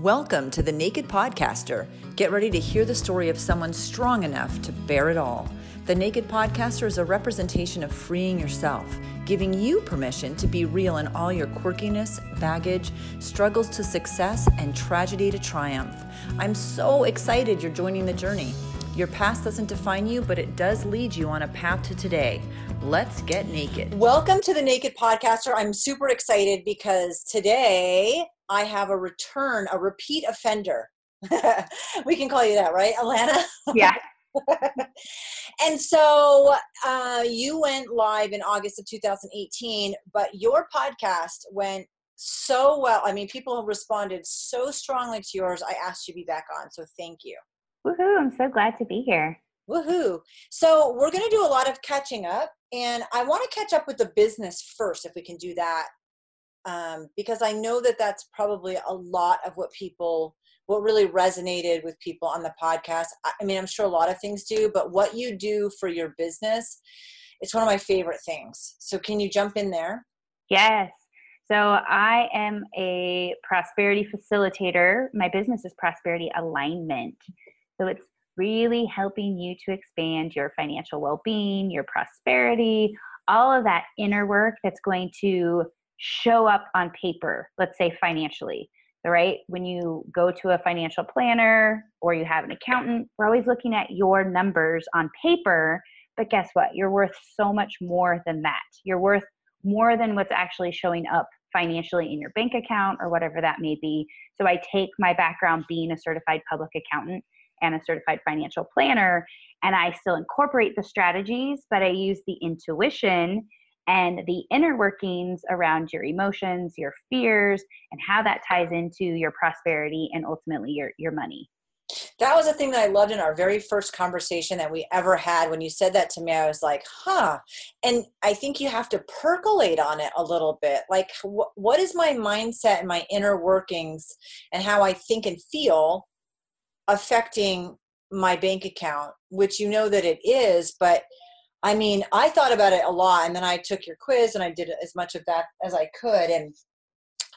Welcome to the Naked Podcaster. Get ready to hear the story of someone strong enough to bear it all. The Naked Podcaster is a representation of freeing yourself, giving you permission to be real in all your quirkiness, baggage, struggles to success, and tragedy to triumph. I'm so excited you're joining the journey. Your past doesn't define you, but it does lead you on a path to today. Let's get naked. Welcome to the Naked Podcaster. I'm super excited because today I have a return, a repeat offender. we can call you that, right, Alana? Yeah. and so uh, you went live in August of 2018, but your podcast went so well. I mean, people responded so strongly to yours. I asked you to be back on, so thank you. Woohoo! I'm so glad to be here. Woohoo! So we're going to do a lot of catching up, and I want to catch up with the business first, if we can do that, um, because I know that that's probably a lot of what people, what really resonated with people on the podcast. I mean, I'm sure a lot of things do, but what you do for your business, it's one of my favorite things. So can you jump in there? Yes. So I am a prosperity facilitator. My business is prosperity alignment. So it's really helping you to expand your financial well being, your prosperity, all of that inner work that's going to show up on paper, let's say financially. Right? When you go to a financial planner or you have an accountant, we're always looking at your numbers on paper. But guess what? You're worth so much more than that. You're worth more than what's actually showing up financially in your bank account or whatever that may be. So I take my background being a certified public accountant and a certified financial planner. And I still incorporate the strategies, but I use the intuition and the inner workings around your emotions, your fears, and how that ties into your prosperity and ultimately your, your money. That was a thing that I loved in our very first conversation that we ever had. When you said that to me, I was like, huh. And I think you have to percolate on it a little bit. Like, wh- what is my mindset and my inner workings and how I think and feel affecting my bank account, which you know that it is, but I mean, I thought about it a lot and then I took your quiz and I did as much of that as I could. And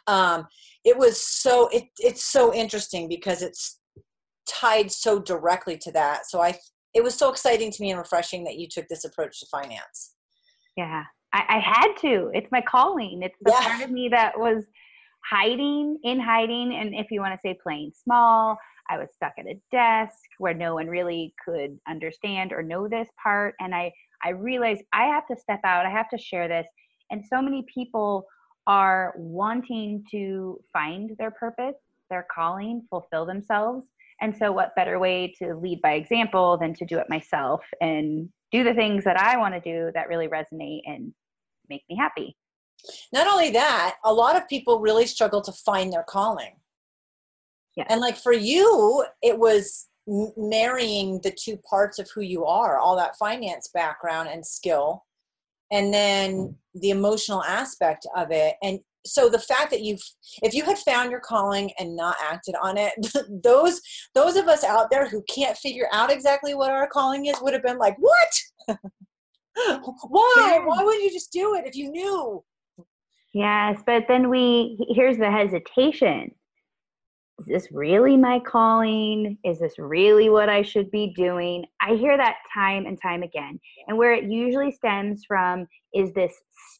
um, it was so, it, it's so interesting because it's tied so directly to that. So I, it was so exciting to me and refreshing that you took this approach to finance. Yeah, I, I had to. It's my calling. It's the yeah. part of me that was hiding in hiding. And if you want to say playing small, I was stuck at a desk where no one really could understand or know this part. And I, I realized I have to step out, I have to share this. And so many people are wanting to find their purpose, their calling, fulfill themselves. And so, what better way to lead by example than to do it myself and do the things that I want to do that really resonate and make me happy? Not only that, a lot of people really struggle to find their calling. Yeah. And like for you, it was marrying the two parts of who you are, all that finance background and skill, and then the emotional aspect of it. And so the fact that you've if you had found your calling and not acted on it those those of us out there who can't figure out exactly what our calling is would have been like what? Why? Why wouldn't you just do it if you knew? Yes but then we here's the hesitation is this really my calling? Is this really what I should be doing? I hear that time and time again. And where it usually stems from is this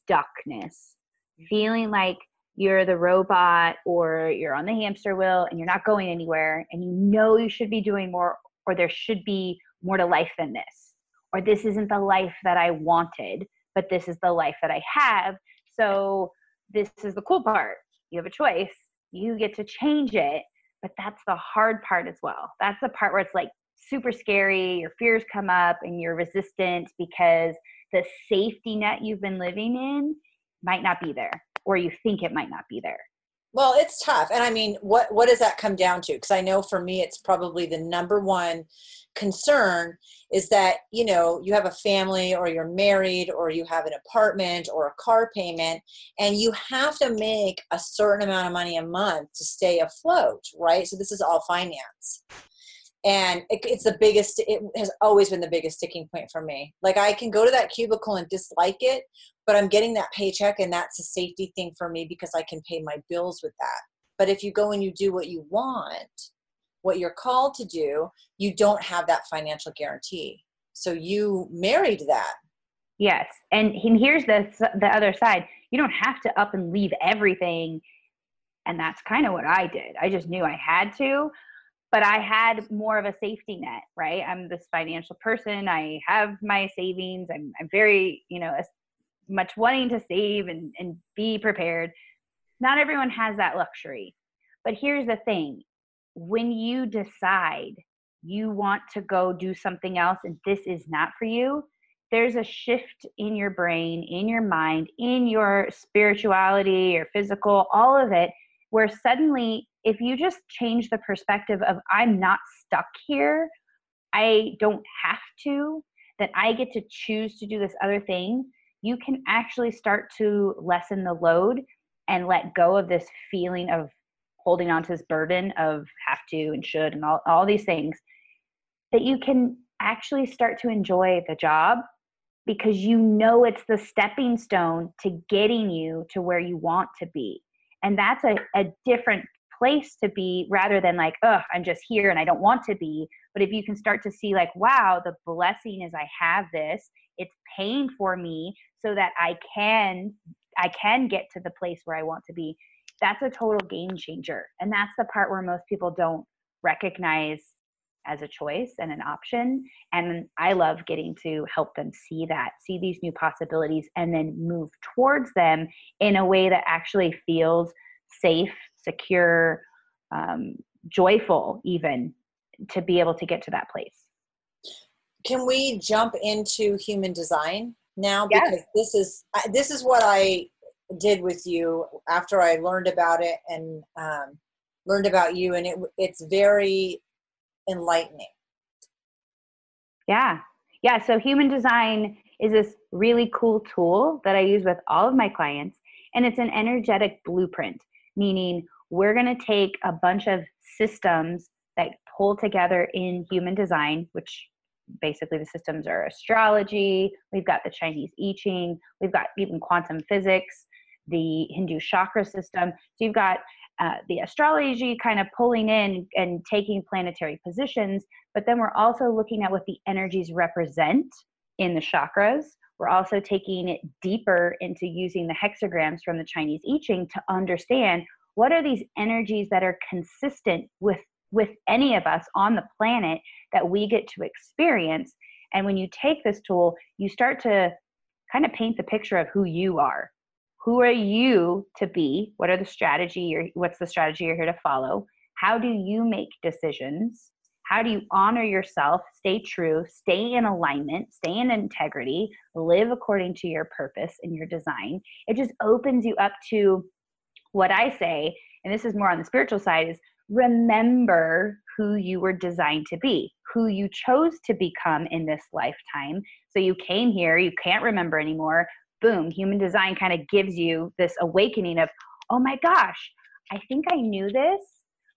stuckness, mm-hmm. feeling like you're the robot or you're on the hamster wheel and you're not going anywhere and you know you should be doing more or there should be more to life than this or this isn't the life that I wanted, but this is the life that I have. So this is the cool part. You have a choice you get to change it but that's the hard part as well. That's the part where it's like super scary your fears come up and you're resistant because the safety net you've been living in might not be there or you think it might not be there well it's tough and i mean what what does that come down to? Because i know for me it's probably the number one concern is that you know you have a family or you're married or you have an apartment or a car payment and you have to make a certain amount of money a month to stay afloat right? So this is all finance. And it, it's the biggest it has always been the biggest sticking point for me. Like i can go to that cubicle and dislike it but i'm getting that paycheck and that's a safety thing for me because i can pay my bills with that. But if you go and you do what you want what you're called to do you don't have that financial guarantee. So you married that. Yes. And here's the the other side. You don't have to up and leave everything. And that's kind of what i did. I just knew i had to but i had more of a safety net right? I'm this financial person. I have my savings. I'm, I'm very you know much wanting to save and, and be prepared. Not everyone has that luxury. But here's the thing. When you decide you want to go do something else and this is not for you there's a shift in your brain, in your mind, in your spirituality, your physical, all of it, where suddenly, if you just change the perspective of, I'm not stuck here, I don't have to, that I get to choose to do this other thing, you can actually start to lessen the load and let go of this feeling of holding on to this burden of have to and should and all, all these things that you can actually start to enjoy the job because you know it's the stepping stone to getting you to where you want to be. And that's a, a different place to be rather than like, oh, I'm just here and I don't want to be. But if you can start to see, like, wow, the blessing is I have this, it's paying for me so that I can I can get to the place where I want to be. That's a total game changer. And that's the part where most people don't recognize as a choice and an option. And I love getting to help them see that, see these new possibilities, and then move towards them in a way that actually feels safe, secure, um, joyful, even to be able to get to that place. Can we jump into human design now? Because this is this is what I did with you after I learned about it and um, learned about you, and it, it's very enlightening. Yeah. Yeah. So human design is this really cool tool that I use with all of my clients. And it's an energetic blueprint, meaning we're going to take a bunch of systems that pull together in human design, which basically the systems are astrology, we've got the Chinese I Ching, we've got even quantum physics, the Hindu chakra system. So you've got uh, the astrology kind of pulling in and taking planetary positions, but then we're also looking at what the energies represent in the chakras. We're also taking it deeper into using the hexagrams from the Chinese I Ching to understand what are these energies that are consistent with with any of us on the planet that we get to experience. And when you take this tool, you start to kind of paint the picture of who you are. Who are you to be? What are the strategy you're, what's the strategy you're here to follow? How do you make decisions? How do you honor yourself stay true stay in alignment stay in integrity live according to your purpose and your design? It just opens you up to what i say and this is more on the spiritual side is remember who you were designed to be who you chose to become in this lifetime so you came here you can't remember anymore boom, human design kind of gives you this awakening of, oh my gosh, I think I knew this,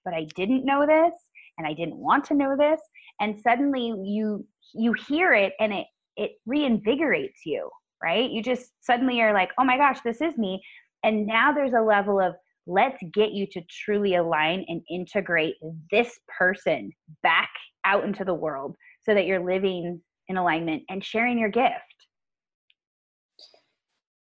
but I didn't know this, and I didn't want to know this. And suddenly you you hear it and it it reinvigorates you, right? You just suddenly are like, oh my gosh, this is me. And now there's a level of let's get you to truly align and integrate this person back out into the world so that you're living in alignment and sharing your gift.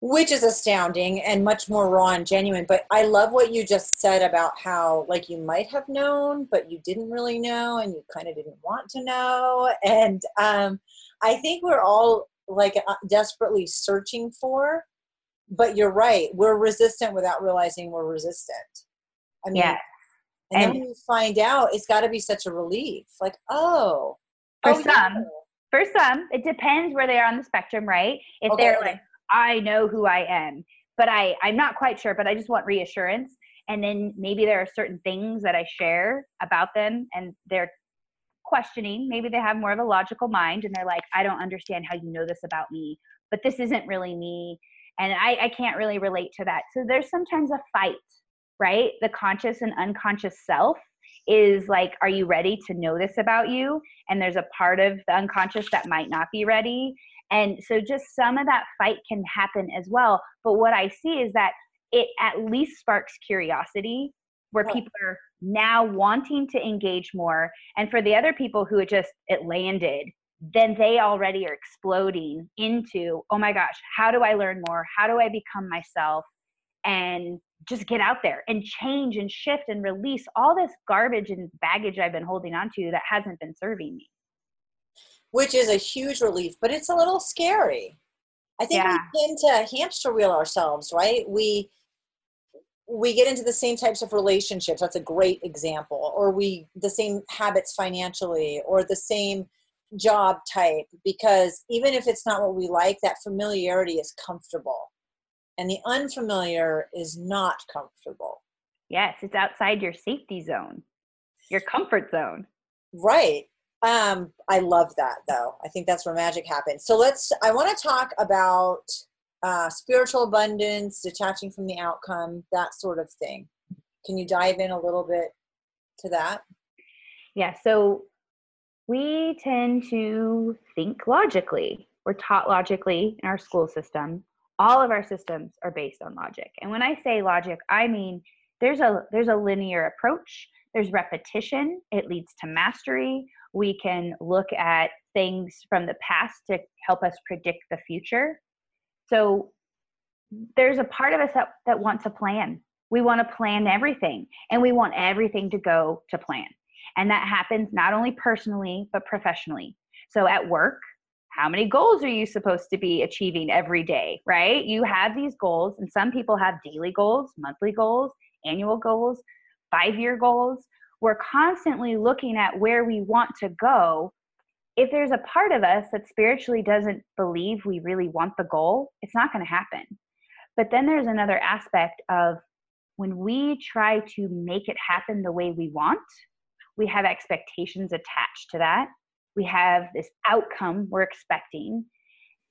Which is astounding and much more raw and genuine but i love what you just said about how like you might have known but you didn't really know and you kind of didn't want to know. And um, i think we're all like uh, desperately searching for but you're right we're resistant without realizing we're resistant i mean yeah. and, and then you find out it's got to be such a relief like oh for oh, some yeah. for some it depends where they are on the spectrum right if okay, they're like I know who I am, but I I'm not quite sure, but I just want reassurance. And then maybe there are certain things that I share about them and they're questioning. Maybe they have more of a logical mind and they're like, I don't understand how you know this about me, but this isn't really me. And I, I can't really relate to that. So there's sometimes a fight, right? The conscious and unconscious self is like, are you ready to know this about you? And there's a part of the unconscious that might not be ready. And so just some of that fight can happen as well. But what I see is that it at least sparks curiosity where oh. people are now wanting to engage more and for the other people who it just it landed then they already are exploding into oh my gosh how do i learn more? How do i become myself? and just get out there and change and shift and release all this garbage and baggage i've been holding on to that hasn't been serving me. Which is a huge relief but it's a little scary. I think yeah. we tend to hamster wheel ourselves right? We we get into the same types of relationships. That's a great example. Or we the same habits financially or the same job type because even if it's not what we like that familiarity is comfortable. And the unfamiliar is not comfortable. Yes it's outside your safety zone your comfort zone. Right. Um i love that though. I think that's where magic happens. So let's i want to talk about uh, spiritual abundance, detaching from the outcome, that sort of thing. Can you dive in a little bit to that? Yeah, so we tend to think logically. We're taught logically in our school system. All of our systems are based on logic. And when I say logic, I mean there's a there's a linear approach. There's repetition. It leads to mastery. We can look at things from the past to help us predict the future. So there's a part of us that, that wants a plan. We want to plan everything and we want everything to go to plan. And that happens not only personally, but professionally. So at work, how many goals are you supposed to be achieving every day, right? You have these goals, and some people have daily goals, monthly goals, annual goals, five year goals. We're constantly looking at where we want to go if there's a part of us that spiritually doesn't believe we really want the goal, it's not going to happen. But then there's another aspect of when we try to make it happen the way we want, we have expectations attached to that. We have this outcome we're expecting.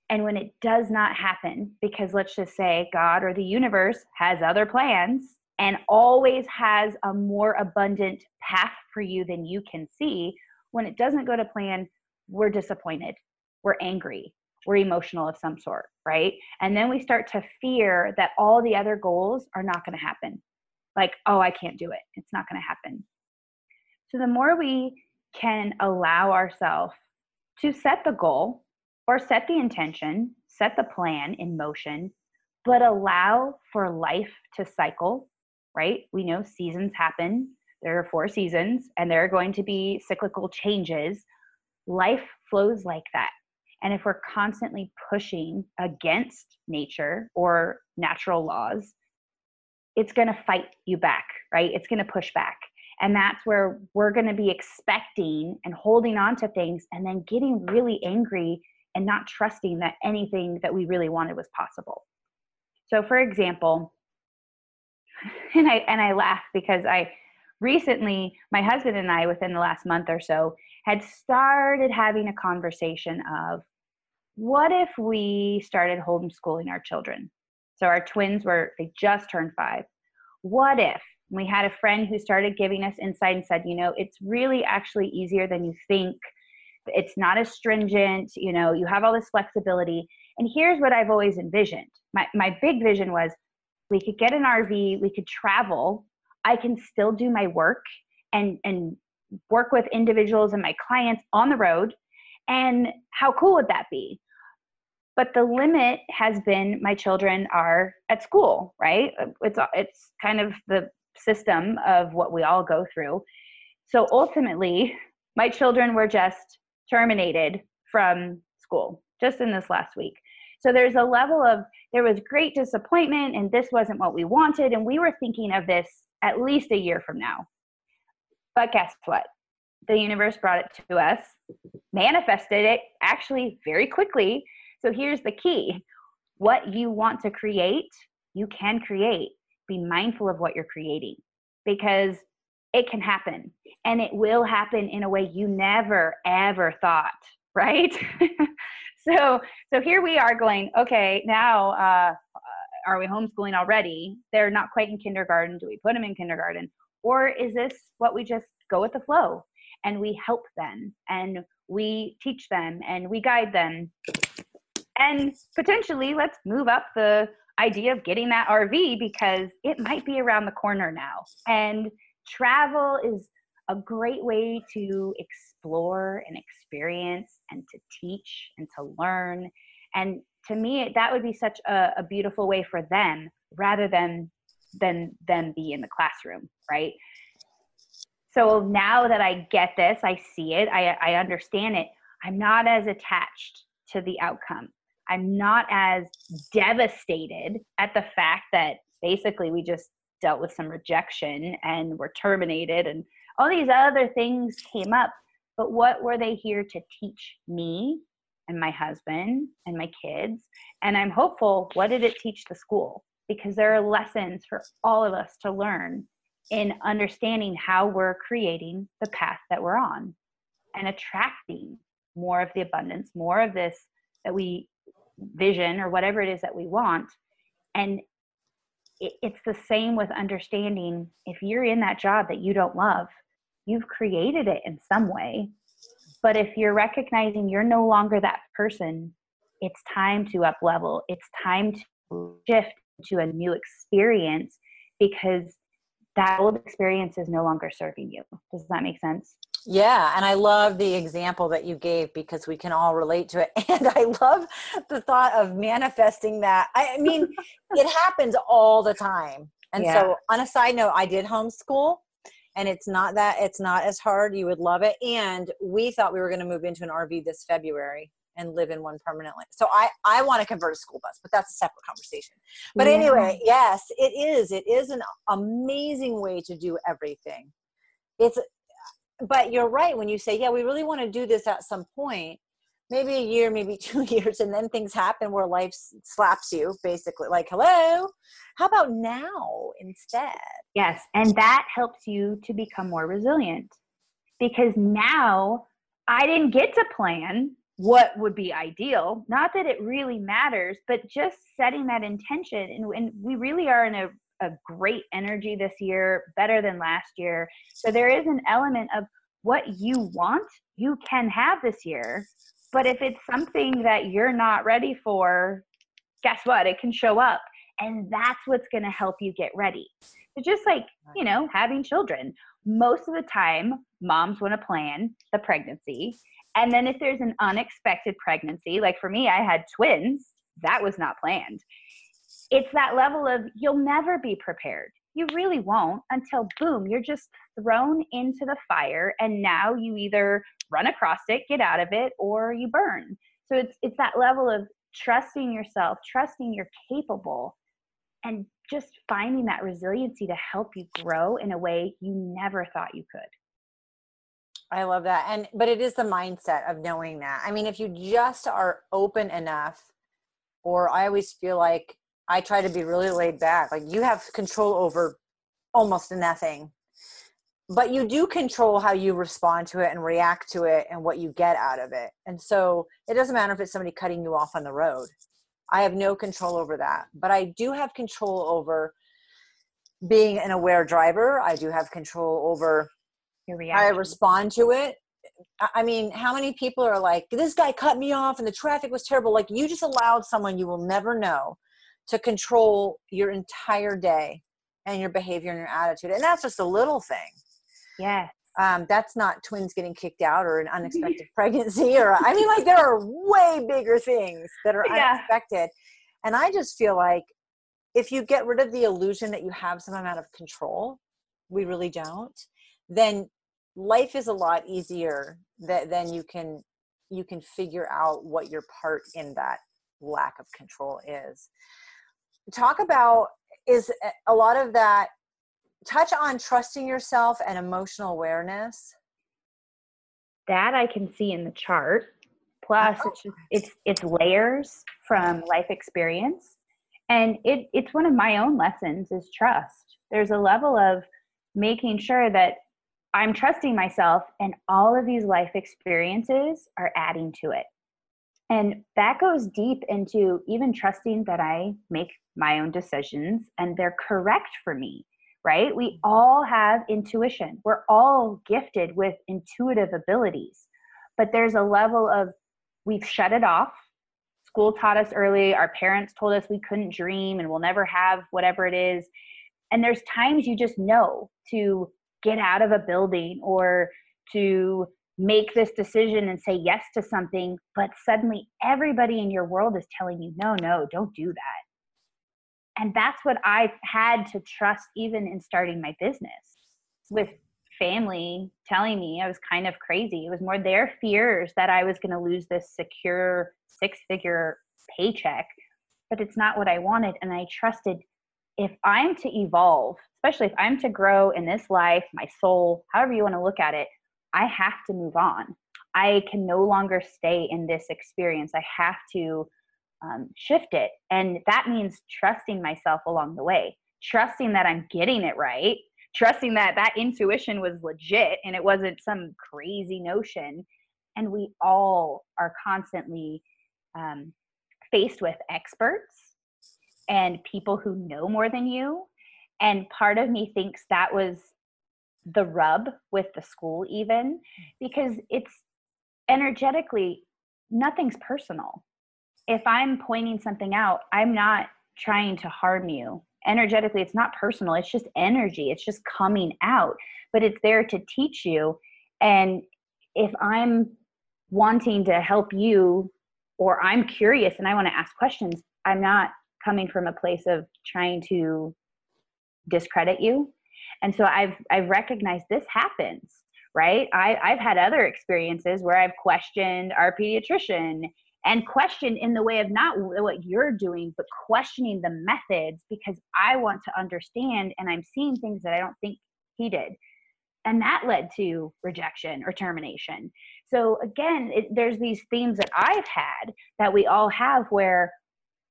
And when it does not happen, because let's just say God or the universe has other plans and always has a more abundant path for you than you can see, when it doesn't go to plan, we're disappointed, we're angry, we're emotional of some sort, right? And then we start to fear that all the other goals are not going to happen. Like, oh, I can't do it. It's not going to happen. So the more we can allow ourselves to set the goal or set the intention, set the plan in motion, but allow for life to cycle, right? We know seasons happen. There are four seasons, and there are going to be cyclical changes life flows like that. And if we're constantly pushing against nature or natural laws, it's going to fight you back, right? It's going to push back. And that's where we're going to be expecting and holding on to things and then getting really angry and not trusting that anything that we really wanted was possible. So for example, and I and I laugh because I recently my husband and I within the last month or so had started having a conversation of what if we started homeschooling our children? So our twins were, they just turned five. What if we had a friend who started giving us insight and said, you know, it's really actually easier than you think. It's not as stringent, you know, you have all this flexibility. And here's what I've always envisioned. My, my big vision was we could get an RV, we could travel, I can still do my work and, and work with individuals and my clients on the road. And how cool would that be? But the limit has been my children are at school, right? It's it's kind of the system of what we all go through. So ultimately, my children were just terminated from school just in this last week. So there's a level of there was great disappointment and this wasn't what we wanted and we were thinking of this at least a year from now. But guess what? The universe brought it to us, manifested it actually very quickly. So here's the key what you want to create, you can create. Be mindful of what you're creating because it can happen and it will happen in a way you never ever thought right? So so here we are going okay now uh, are we homeschooling already? They're not quite in kindergarten do we put them in kindergarten? Or is this what we just go with the flow? And we help them and we teach them and we guide them? And potentially, let's move up the idea of getting that RV because it might be around the corner now. And travel is a great way to explore and experience and to teach and to learn. And to me, that would be such a, a beautiful way for them rather than than them be in the classroom, right? So now that I get this, I see it, I, I understand it, I'm not as attached to the outcome. I'm not as devastated at the fact that basically we just dealt with some rejection and were terminated and all these other things came up. But what were they here to teach me and my husband and my kids? And I'm hopeful, what did it teach the school? Because there are lessons for all of us to learn in understanding how we're creating the path that we're on and attracting more of the abundance, more of this that we vision or whatever it is that we want. And it, it's the same with understanding if you're in that job that you don't love, you've created it in some way. But if you're recognizing you're no longer that person, it's time to up level. It's time to shift to a new experience because that old experience is no longer serving you. Does that make sense? Yeah, and I love the example that you gave because we can all relate to it. And I love the thought of manifesting that. I mean, it happens all the time. And yeah. so, on a side note, I did homeschool and it's not that it's not as hard. You would love it. And we thought we were going to move into an RV this February and live in one permanently. So I I want to convert a school bus, but that's a separate conversation. But yeah. anyway, yes, it is. It is an amazing way to do everything. It's but you're right when you say, yeah, we really want to do this at some point. Maybe a year, maybe two years, and then things happen where life slaps you, basically. Like, hello, how about now instead? Yes, and that helps you to become more resilient because now I didn't get to plan what would be ideal. Not that it really matters, but just setting that intention. And, and we really are in a a great energy this year, better than last year. So there is an element of what you want, you can have this year. But if it's something that you're not ready for, guess what? It can show up. And that's what's going to help you get ready. So just like, you know, having children. Most of the time, moms want to plan the pregnancy. And then if there's an unexpected pregnancy, like for me, I had twins, that was not planned it's that level of you'll never be prepared. You really won't until boom, you're just thrown into the fire and now you either run across it, get out of it, or you burn. So it's it's that level of trusting yourself, trusting you're capable, and just finding that resiliency to help you grow in a way you never thought you could. I love that. And but it is the mindset of knowing that. I mean, if you just are open enough, or I always feel like I try to be really laid back. Like you have control over almost nothing. But you do control how you respond to it and react to it and what you get out of it. And so it doesn't matter if it's somebody cutting you off on the road. I have no control over that. But I do have control over being an aware driver. I do have control over how I respond to it. I mean, how many people are like, this guy cut me off and the traffic was terrible? Like, you just allowed someone you will never know to control your entire day and your behavior and your attitude. And that's just a little thing. Yeah. Um, that's not twins getting kicked out or an unexpected pregnancy or I mean like there are way bigger things that are yeah. unexpected. And I just feel like if you get rid of the illusion that you have some amount of control, we really don't, then life is a lot easier that then you can you can figure out what your part in that lack of control is talk about is a lot of that touch on trusting yourself and emotional awareness. That i can see in the chart. Plus oh. it's, just, it's it's layers from life experience. And it it's one of my own lessons is trust. There's a level of making sure that i'm trusting myself and all of these life experiences are adding to it and that goes deep into even trusting that I make my own decisions and they're correct for me, right? We mm-hmm. all have intuition. We're all gifted with intuitive abilities, but there's a level of we've shut it off. school taught us early, our parents told us we couldn't dream and we'll never have whatever it is. And there's times you just know to get out of a building or to make this decision and say yes to something, but suddenly everybody in your world is telling you, no, no, don't do that. And that's what I've had to trust even in starting my business with family telling me I was kind of crazy. It was more their fears that I was going to lose this secure six figure paycheck, but it's not what I wanted. And I trusted if I'm to evolve, especially if I'm to grow in this life, my soul, however you want to look at it, I have to move on. I can no longer stay in this experience. I have to um, shift it. And that means trusting myself along the way, trusting that I'm getting it right, trusting that that intuition was legit and it wasn't some crazy notion. And we all are constantly um, faced with experts and people who know more than you. And part of me thinks that was the rub with the school even mm. because it's energetically nothing's personal. If i'm pointing something out i'm not trying to harm you. Energetically it's not personal it's just energy it's just coming out but it's there to teach you. And if i'm wanting to help you or i'm curious and i want to ask questions i'm not coming from a place of trying to discredit you and so i've i've recognized this happens right? I, i've had other experiences where i've questioned our pediatrician and questioned in the way of not what you're doing but questioning the methods because i want to understand and i'm seeing things that i don't think he did. And that led to rejection or termination. So again it, there's these themes that i've had that we all have where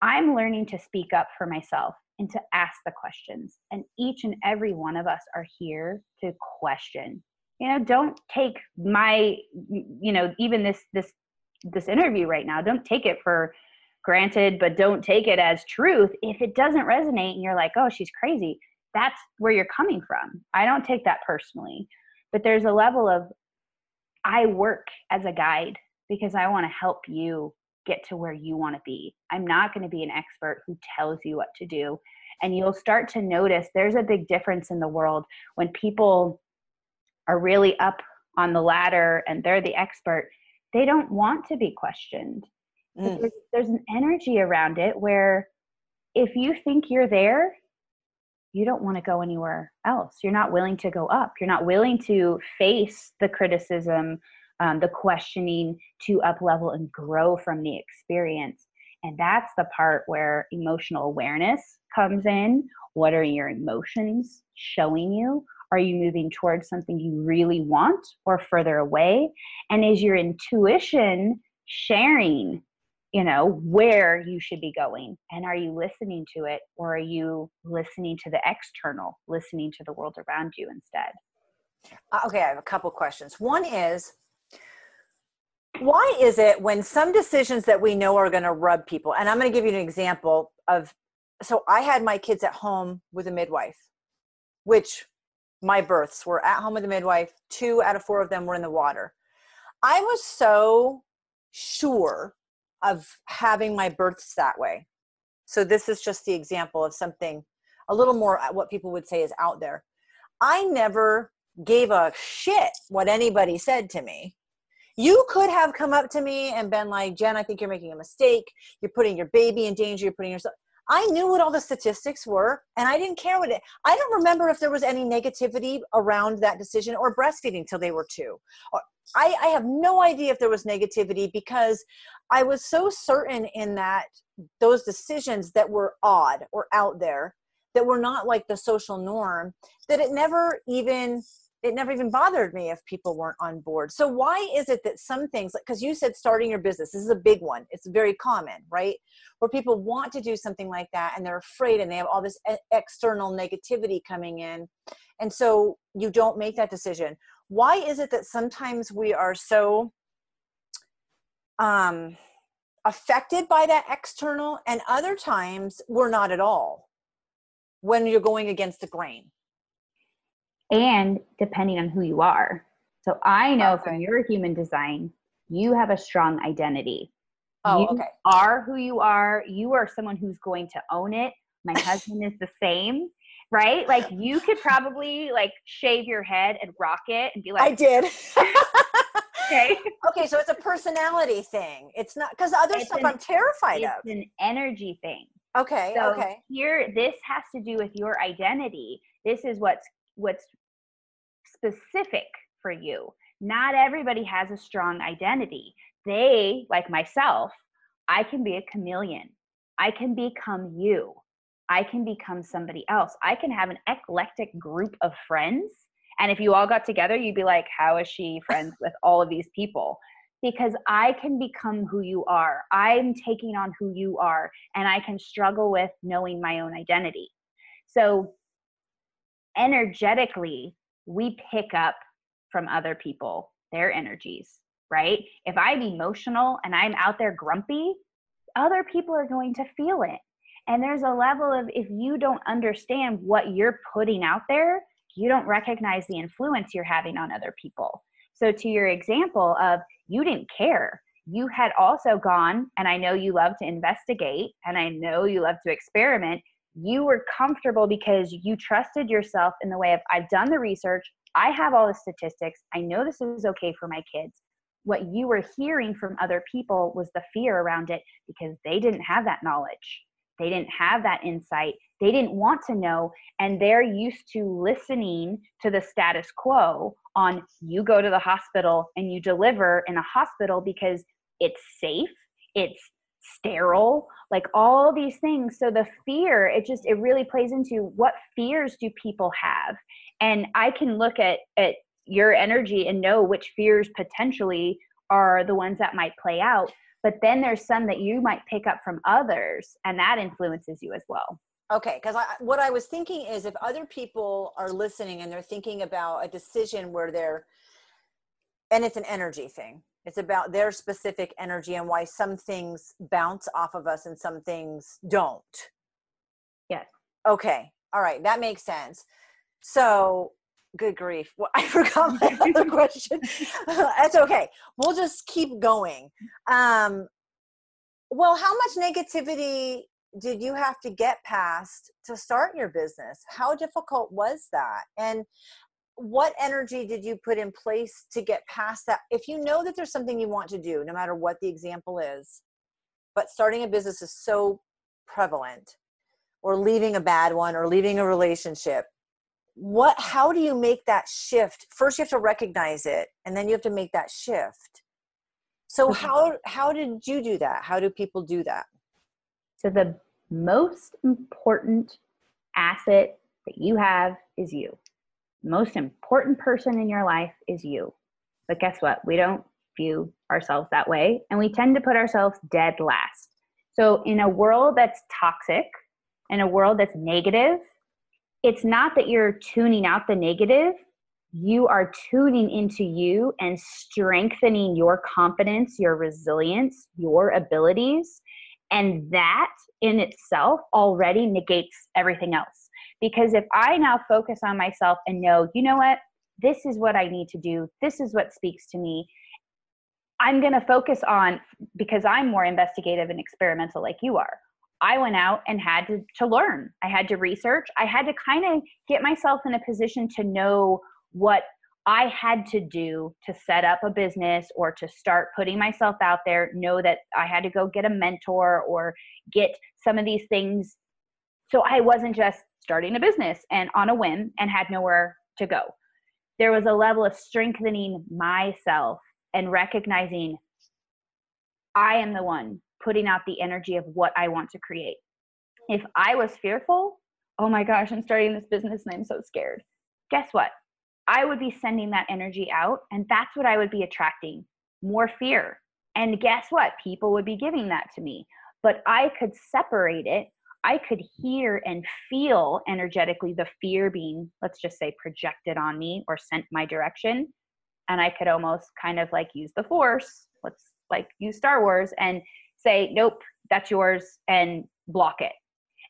i'm learning to speak up for myself and to ask the questions. And each and every one of us are here to question. You know, don't take my, you know, even this this this interview right now. Don't take it for granted, but don't take it as truth. If it doesn't resonate and you're like, oh, she's crazy, that's where you're coming from. I don't take that personally. But there's a level of I work as a guide because I want to help you get to where you want to be. I'm not going to be an expert who tells you what to do. And you'll start to notice there's a big difference in the world when people are really up on the ladder and they're the expert, they don't want to be questioned. Mm. There's, there's an energy around it where if you think you're there, you don't want to go anywhere else. You're not willing to go up. You're not willing to face the criticism, um, the questioning to up level and grow from the experience. And that's the part where emotional awareness comes in. What are your emotions showing you? Are you moving towards something you really want or further away? And is your intuition sharing, you know, where you should be going? And are you listening to it or are you listening to the external, listening to the world around you instead? Uh, okay, I have a couple questions. One is why is it when some decisions that we know are going to rub people and i'm going to give you an example of so i had my kids at home with a midwife which my births were at home with a midwife two out of four of them were in the water. I was so sure of having my births that way. So this is just the example of something a little more uh, what people would say is out there. I never gave a shit what anybody said to me you could have come up to me and been like, Jen, I think you're making a mistake. You're putting your baby in danger. You're putting yourself. I knew what all the statistics were and I didn't care what it I don't remember if there was any negativity around that decision or breastfeeding till they were two. I, I have no idea if there was negativity because I was so certain in that those decisions that were odd or out there that were not like the social norm that it never even it never even bothered me if people weren't on board. So why is it that some things because you said starting your business this is a big one. It's very common, right? Where people want to do something like that and they're afraid and they have all this external negativity coming in. And so you don't make that decision. Why is it that sometimes we are so um affected by that external and other times we're not at all when you're going against the grain? And depending on who you are. So I know okay. from your human design, you have a strong identity. Oh, you okay. are who you are. You are someone who's going to own it. My husband is the same, right? Like you could probably like shave your head and rock it and be like, I did. okay, okay, so it's a personality thing. It's not because other It's stuff an- I'm terrified it's of. an energy thing. Okay, So okay. here, this has to do with your identity. This is what's what's specific for you. Not everybody has a strong identity. They, like myself, I can be a chameleon. I can become you. I can become somebody else. I can have an eclectic group of friends. And if you all got together, you'd be like, how is she friends with all of these people? Because I can become who you are. I'm taking on who you are, and I can struggle with knowing my own identity. So, energetically, we pick up from other people their energies, right? If I'm emotional and I'm out there grumpy, other people are going to feel it. And there's a level of if you don't understand what you're putting out there, you don't recognize the influence you're having on other people. So, to your example of you didn't care, you had also gone, and I know you love to investigate, and I know you love to experiment. You were comfortable because you trusted yourself in the way of I've done the research, I have all the statistics, I know this is okay for my kids. What you were hearing from other people was the fear around it because they didn't have that knowledge. They didn't have that insight. They didn't want to know. And they're used to listening to the status quo on you go to the hospital and you deliver in a hospital because it's safe, it's sterile, like all these things. So the fear, it just, it really plays into what fears do people have? And I can look at, at your energy and know which fears potentially are the ones that might play out but then there's some that you might pick up from others and that influences you as well Okay, because what I was thinking is if other people are listening and they're thinking about a decision where they're, and it's an energy thing, it's about their specific energy and why some things bounce off of us and some things don't. Yes. Okay, all right, that makes sense. So, good grief. Well, I forgot my other question. That's okay. We'll just keep going. Um, well, how much negativity did you have to get past to start your business? How difficult was that? And what energy did you put in place to get past that? If you know that there's something you want to do, no matter what the example is, but starting a business is so prevalent, or leaving a bad one, or leaving a relationship, what how do you make that shift? First you have to recognize it and then you have to make that shift. So mm-hmm. how how did you do that? How do people do that? So the most important asset that you have is you most important person in your life is you. But guess what? We don't view ourselves that way and we tend to put ourselves dead last. So in a world that's toxic in a world that's negative it's not that you're tuning out the negative. You are tuning into you and strengthening your confidence your resilience your abilities. And that in itself already negates everything else because if i now focus on myself and know you know what this is what i need to do this is what speaks to me i'm going to focus on because i'm more investigative and experimental like you are I went out and had to, to learn. I had to research. I had to kind of get myself in a position to know what I had to do to set up a business or to start putting myself out there, know that I had to go get a mentor or get some of these things. So I wasn't just starting a business and on a whim and had nowhere to go. There was a level of strengthening myself and recognizing I am the one putting out the energy of what I want to create. If I was fearful, oh my gosh, I'm starting this business and I'm so scared. Guess what? I would be sending that energy out, and that's what I would be attracting more fear. And guess what? People would be giving that to me. But I could separate it. I could hear and feel energetically the fear being, let's just say, projected on me or sent my direction. And I could almost kind of like use the force, let's like use Star Wars and say, nope, that's yours, and block it.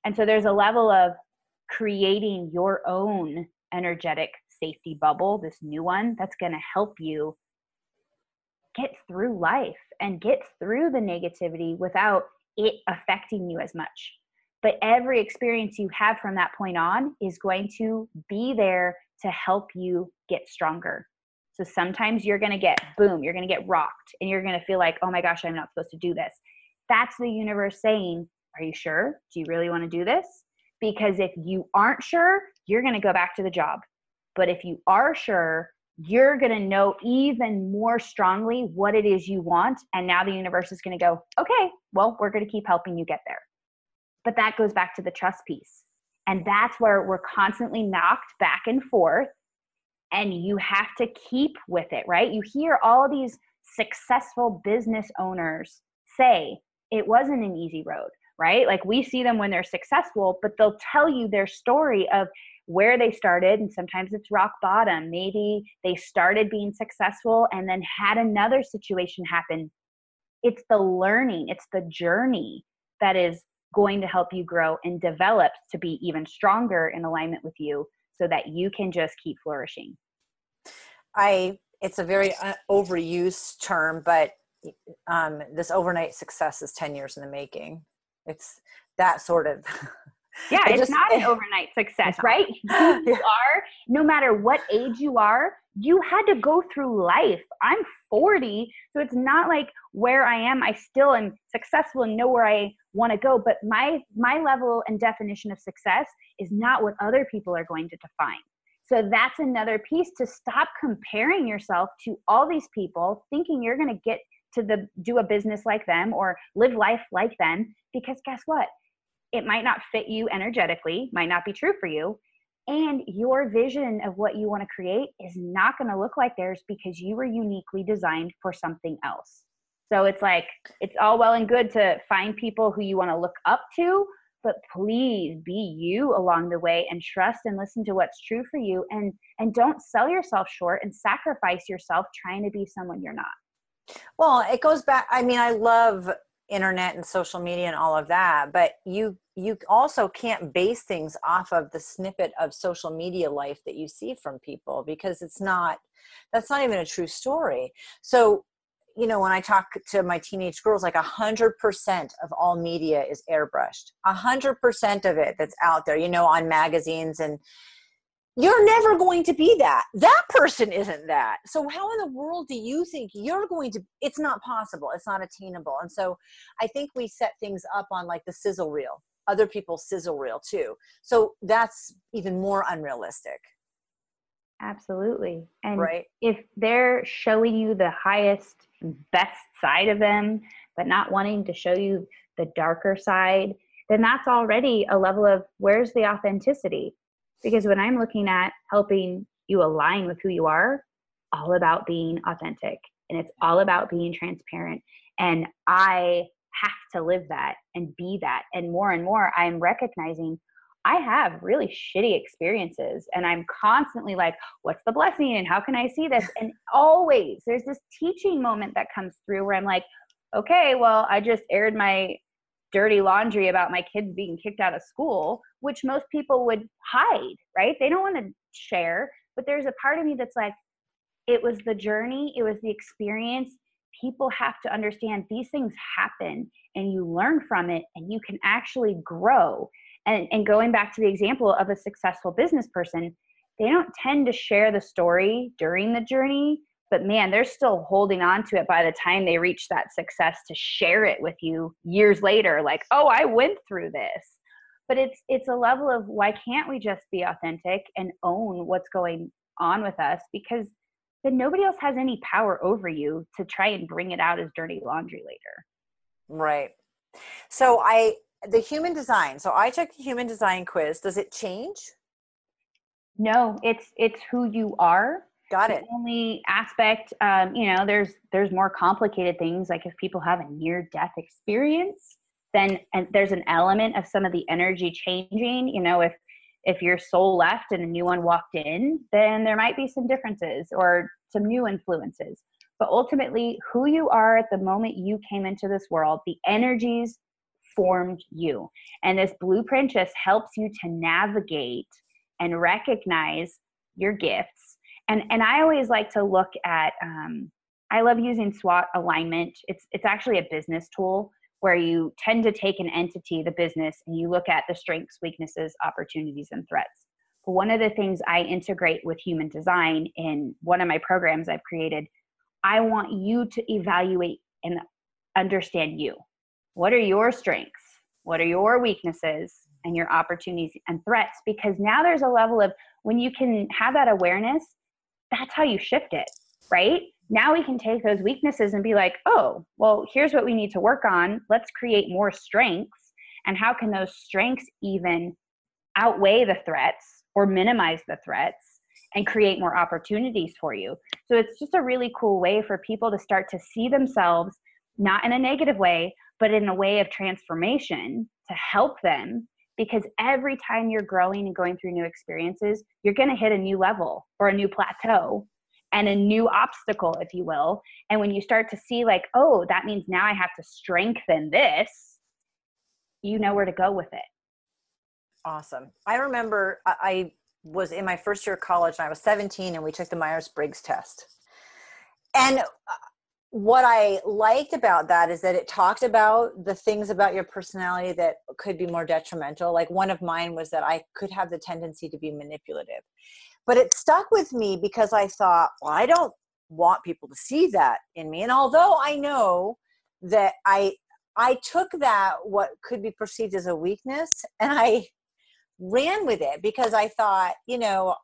And so there's a level of creating your own energetic safety bubble, this new one that's going to help you get through life and get through the negativity without it affecting you as much. But every experience you have from that point on is going to be there to help you get stronger. So sometimes you're going to get boom, you're going to get rocked and you're going to feel like, oh my gosh, I'm not supposed to do this. That's the universe saying, are you sure? Do you really want to do this? Because if you aren't sure, you're going to go back to the job. But if you are sure, you're going to know even more strongly what it is you want. And now the universe is going to go, okay, well, we're going to keep helping you get there. But that goes back to the trust piece. And that's where we're constantly knocked back and forth. And you have to keep with it, right? You hear all these successful business owners say it wasn't an easy road, right? Like we see them when they're successful, but they'll tell you their story of where they started and sometimes it's rock bottom maybe they started being successful and then had another situation happen it's the learning it's the journey that is going to help you grow and develop to be even stronger in alignment with you so that you can just keep flourishing i it's a very uh, overused term but um, this overnight success is 10 years in the making it's that sort of Yeah, it's just, not an overnight success, right? You are, no matter what age you are, you had to go through life. I'm 40, so it's not like where I am, I still am successful and know where I want to go. But my my level and definition of success is not what other people are going to define. So that's another piece to stop comparing yourself to all these people, thinking you're going to get to the do a business like them or live life like them. Because guess what? it might not fit you energetically, might not be true for you. And your vision of what you want to create is not going to look like theirs because you were uniquely designed for something else. So it's like, it's all well and good to find people who you want to look up to, but please be you along the way and trust and listen to what's true for you and and don't sell yourself short and sacrifice yourself trying to be someone you're not. Well, it goes back I mean I love internet and social media and all of that but you you also can't base things off of the snippet of social media life that you see from people because it's not that's not even a true story so you know when i talk to my teenage girls like a hundred percent of all media is airbrushed. A hundred percent of it that's out there you know on magazines and you're never going to be that. That person isn't that. So how in the world do you think you're going to it's not possible it's not attainable. And so i think we set things up on like the sizzle reel other people's sizzle reel too. So that's even more unrealistic absolutely and right if they're showing you the highest best side of them but not wanting to show you the darker side then that's already a level of where's the authenticity because when I'm looking at helping you align with who you are, all about being authentic and it's all about being transparent. And I have to live that and be that. And more and more, I'm recognizing I have really shitty experiences and I'm constantly like, what's the blessing and how can I see this? And always there's this teaching moment that comes through where I'm like, okay, well, I just aired my dirty laundry about my kids being kicked out of school, which most people would hide, right? They don't want to share. But there's a part of me that's like, it was the journey, it was the experience. People have to understand these things happen and you learn from it and you can actually grow. And, and going back to the example of a successful business person, they don't tend to share the story during the journey but man they're still holding on to it by the time they reach that success to share it with you years later like oh i went through this. But it's it's a level of why can't we just be authentic and own what's going on with us? Because then nobody else has any power over you to try and bring it out as dirty laundry later. Right. So i the human design so i took the human design quiz does it change no it's it's who you are Got it. The only aspect, um, you know, there's there's more complicated things like if people have a near death experience, then and there's an element of some of the energy changing. You know, if if your soul left and a new one walked in, then there might be some differences or some new influences. But ultimately, who you are at the moment you came into this world, the energies formed you. And this blueprint just helps you to navigate and recognize your gifts and and i always like to look at um, I love using SWOT alignment. It's it's actually a business tool where you tend to take an entity, the business, and you look at the strengths, weaknesses, opportunities, and threats. But one of the things I integrate with human design in one of my programs I've created, I want you to evaluate and understand you. What are your strengths? What are your weaknesses and your opportunities and threats? Because now there's a level of when you can have that awareness, that's how you shift it, right? Now we can take those weaknesses and be like, oh, well, here's what we need to work on. Let's create more strengths. And how can those strengths even outweigh the threats or minimize the threats and create more opportunities for you? So it's just a really cool way for people to start to see themselves not in a negative way, but in a way of transformation to help them. Because every time you're growing and going through new experiences, you're going to hit a new level or a new plateau and a new obstacle, if you will. And when you start to see, like, oh, that means now I have to strengthen this, you know where to go with it. Awesome. I remember I was in my first year of college and I was 17 and we took the Myers Briggs test. And uh, what I liked about that is that it talked about the things about your personality that could be more detrimental. Like one of mine was that I could have the tendency to be manipulative. But it stuck with me because I thought, well, I don't want people to see that in me. And although I know that I I took that what could be perceived as a weakness and I ran with it because I thought, you know,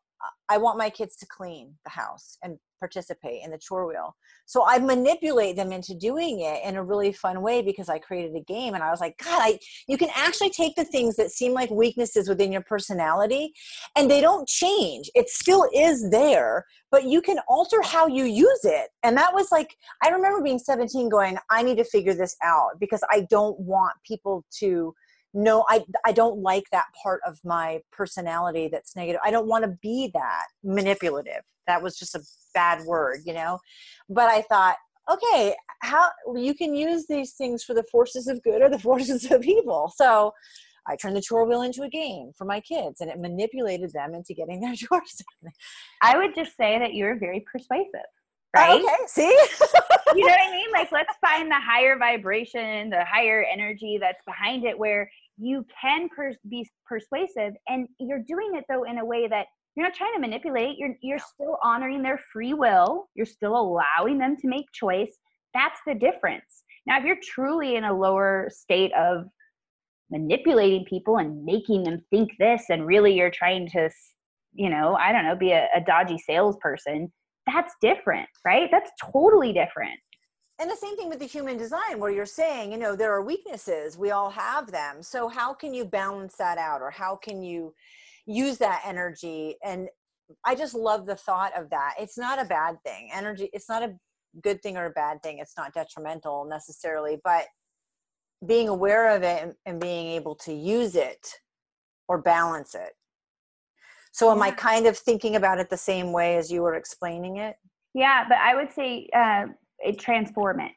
I want my kids to clean the house and participate in the chore wheel. So I manipulate them into doing it in a really fun way because I created a game and I was like, God, I you can actually take the things that seem like weaknesses within your personality and they don't change. It still is there, but you can alter how you use it. And that was like I remember being 17 going, I need to figure this out because I don't want people to no i i don't like that part of my personality that's negative i don't want to be that manipulative that was just a bad word you know but i thought okay how you can use these things for the forces of good or the forces of evil so I turned the chore wheel into a game for my kids and it manipulated them into getting their chores done. I would just say that you're very persuasive, oh, right? okay, see? you know what I mean? Like, let's find the higher vibration, the higher energy that's behind it where you can pers- be persuasive and you're doing it though in a way that you're not trying to manipulate you're you're still honoring their free will you're still allowing them to make choice. That's the difference. Now if you're truly in a lower state of manipulating people and making them think this and really you're trying to you know i don't know be a, a dodgy salesperson that's different right? That's totally different and the same thing with the human design where you're saying you know there are weaknesses we all have them. So how can you balance that out or how can you use that energy? And i just love the thought of that. It's not a bad thing. Energy it's not a good thing or a bad thing. It's not detrimental necessarily but being aware of it and, and being able to use it or balance it. So am i kind of thinking about it the same way as you were explaining it? Yeah but i would say uh, it transform it.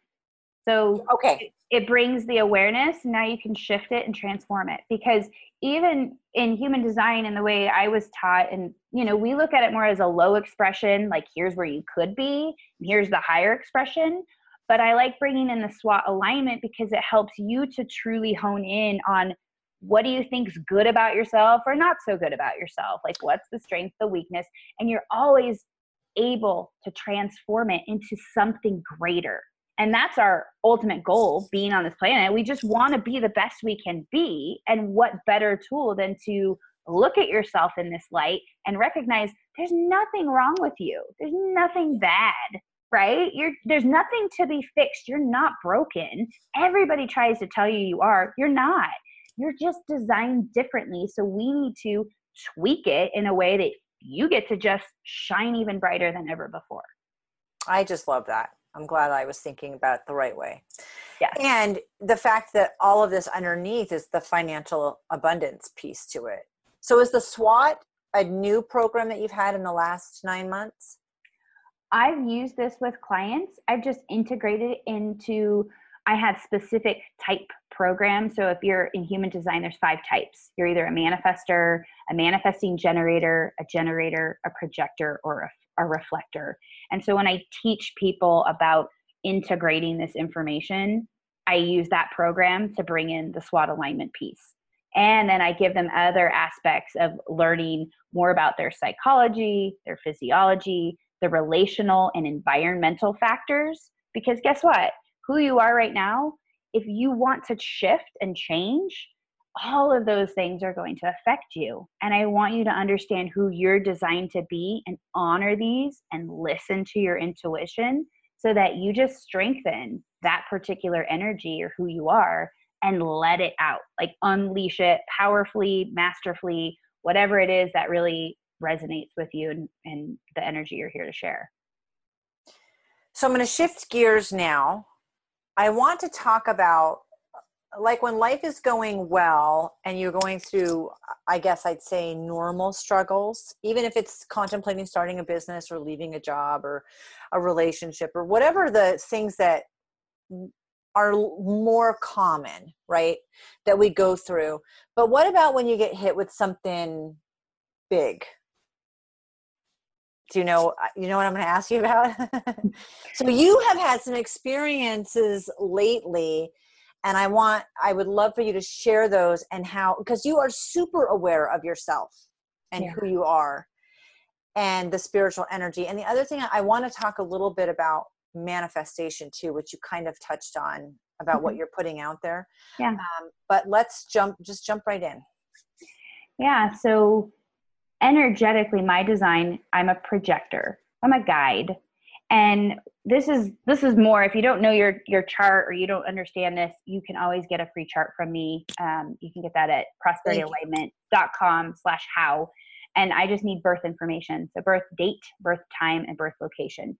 So okay, it, it brings the awareness. Now you can shift it and transform it because even in human design and the way I was taught, and you know, we look at it more as a low expression, like here's where you could be, and here's the higher expression. But I like bringing in the SWOT alignment because it helps you to truly hone in on what do you think's good about yourself or not so good about yourself like what's the strength the weakness and you're always able to transform it into something greater. And that's our ultimate goal being on this planet. We just want to be the best we can be. And what better tool than to look at yourself in this light and recognize there's nothing wrong with you. There's nothing bad, right? You're there's nothing to be fixed. You're not broken. Everybody tries to tell you you are. You're not. You're just designed differently. So we need to tweak it in a way that you get to just shine even brighter than ever before. I just love that. I'm glad I was thinking about it the right way. Yeah. And the fact that all of this underneath is the financial abundance piece to it. So is the SWOT a new program that you've had in the last nine months? I've used this with clients. I've just integrated it into I have specific type programs. So if you're in human design, there's five types. You're either a manifester, a manifesting generator, a generator, a projector, or a, a reflector. And so when I teach people about integrating this information, I use that program to bring in the SWOT alignment piece. And then I give them other aspects of learning more about their psychology, their physiology, the relational and environmental factors. Because guess what? Who you are right now, if you want to shift and change, all of those things are going to affect you. And I want you to understand who you're designed to be and honor these and listen to your intuition so that you just strengthen that particular energy or who you are and let it out. Like unleash it powerfully masterfully whatever it is that really resonates with you and, and the energy you're here to share. So i'm going to shift gears now i want to talk about like when life is going well and you're going through i guess i'd say normal struggles even if it's contemplating starting a business or leaving a job or a relationship or whatever the things that are more common right that we go through. But what about when you get hit with something big do you know uh, you know what i'm going to ask you about? So you have had some experiences lately and i want i would love for you to share those and how because you are super aware of yourself and yeah. who you are and the spiritual energy. And the other thing i want to talk a little bit about manifestation too which you kind of touched on about mm-hmm. what you're putting out there. Yeah. Um, but let's jump just jump right in. Yeah so energetically my design i'm a projector. I'm a guide. And this is this is more if you don't know your your chart or you don't understand this you can always get a free chart from me. Um, you can get that at prosperityalignment.com slash how. And i just need birth information. So birth date birth time and birth location.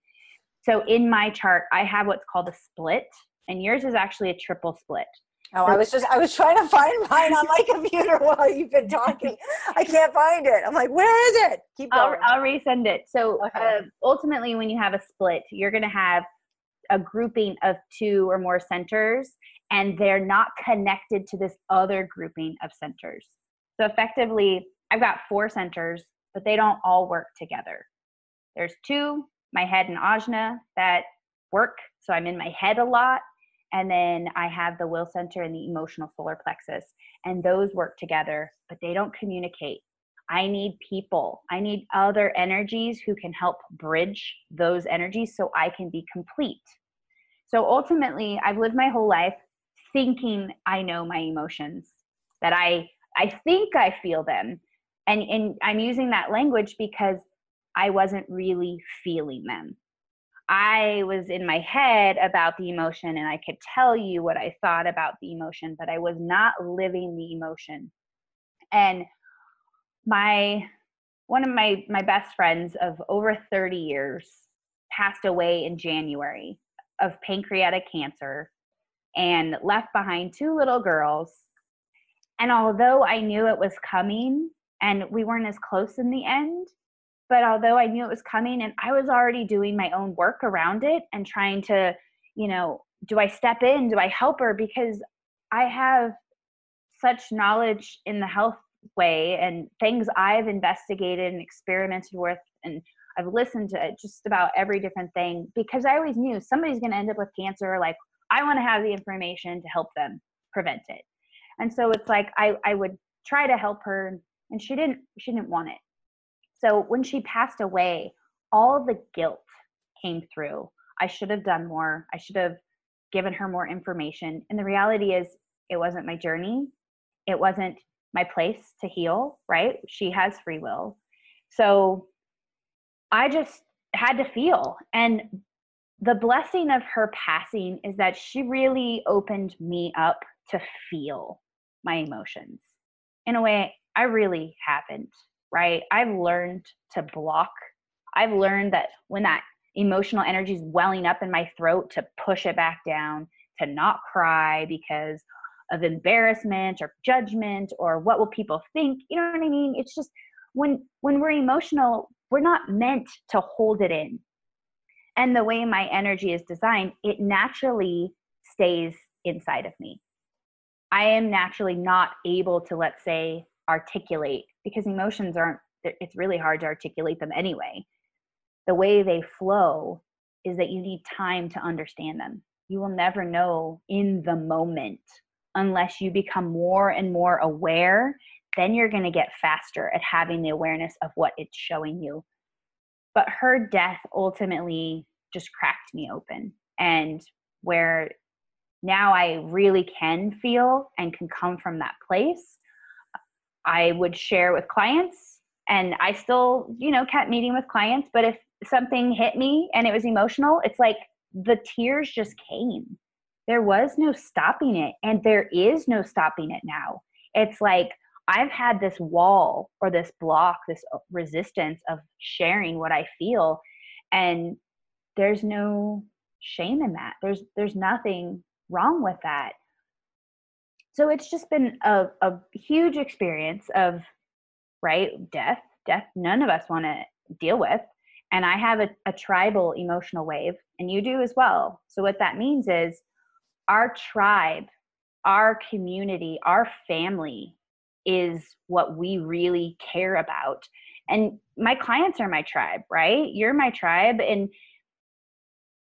So in my chart i have what's called a split. And yours is actually a triple split Oh, I was just I was trying to find mine on my computer while you've been talking. I can't find it. I'm like, where is it? Keep going. I'll, I'll resend it. So okay. uh, ultimately, when you have a split, you're going to have a grouping of two or more centers, and they're not connected to this other grouping of centers. So effectively, I've got four centers, but they don't all work together. There's two, my head and ajna, that work. So I'm in my head a lot and then I have the will center and the emotional solar plexus, and those work together, but they don't communicate. I need people, I need other energies who can help bridge those energies so I can be complete. So ultimately, I've lived my whole life thinking I know my emotions, that I I think I feel them. And and I'm using that language because I wasn't really feeling them. I was in my head about the emotion and I could tell you what I thought about the emotion, but I was not living the emotion. And my one of my my best friends of over 30 years passed away in January of pancreatic cancer and left behind two little girls. And although I knew it was coming and we weren't as close in the end, but although I knew it was coming and I was already doing my own work around it and trying to, you know, do I step in? Do I help her? Because I have such knowledge in the health way and things I've investigated and experimented with and I've listened to just about every different thing because I always knew somebody's going to end up with cancer. Like, I want to have the information to help them prevent it. And so it's like I, I would try to help her and she didn't she didn't want it so when she passed away, all the guilt came through. I should have done more. I should have given her more information. And the reality is, it wasn't my journey. It wasn't my place to heal, right? She has free will. So I just had to feel. And the blessing of her passing is that she really opened me up to feel my emotions in a way I really haven't right? I've learned to block. I've learned that when that emotional energy is welling up in my throat, to push it back down, to not cry because of embarrassment or judgment or what will people think. You know what I mean? It's just when when we're emotional, we're not meant to hold it in. And the way my energy is designed, it naturally stays inside of me. I am naturally not able to, let's say, articulate because emotions aren't it's really hard to articulate them anyway the way they flow is that you need time to understand them. You will never know in the moment unless you become more and more aware. Then you're going to get faster at having the awareness of what it's showing you. But her death ultimately just cracked me open. And where now I really can feel and can come from that place, I would share with clients. And I still, you know, kept meeting with clients. But if something hit me and it was emotional, it's like the tears just came. There was no stopping it. And there is no stopping it now. It's like I've had this wall or this block, this uh, resistance of sharing what I feel. And there's no shame in that. There's there's nothing wrong with that. So it's just been a, a huge experience of right death, death none of us want to deal with and I have a, a tribal emotional wave, and you do as well. So, what that means is our tribe, our community, our family is what we really care about. And my clients are my tribe, right? You're my tribe, and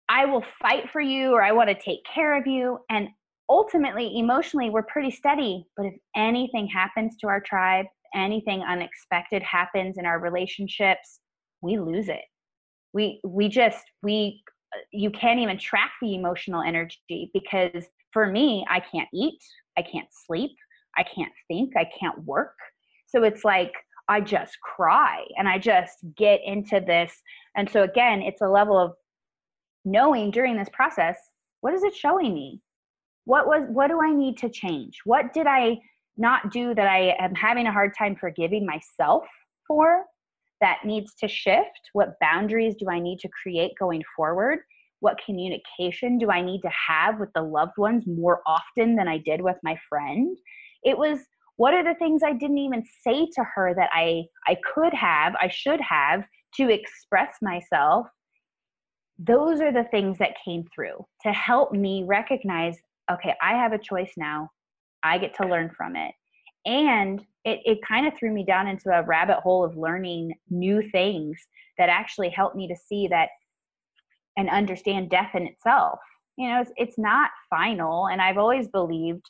I will fight for you or I want to take care of you. And ultimately, emotionally, we're pretty steady. But if anything happens to our tribe, anything unexpected happens in our relationships, we lose it. We we just we you can't even track the emotional energy because for me i can't eat i can't sleep i can't think i can't work. So it's like i just cry and i just get into this. And so again it's a level of knowing during this process what is it showing me what was what do i need to change what did i not do that i am having a hard time forgiving myself for that needs to shift? What boundaries do I need to create going forward? What communication do I need to have with the loved ones more often than I did with my friend? It was what are the things I didn't even say to her that I I could have, I should have to express myself? Those are the things that came through to help me recognize okay, I have a choice now. I get to learn from it. And it, it kind of threw me down into a rabbit hole of learning new things that actually helped me to see that and understand death in itself. You know it's, it's not final and i've always believed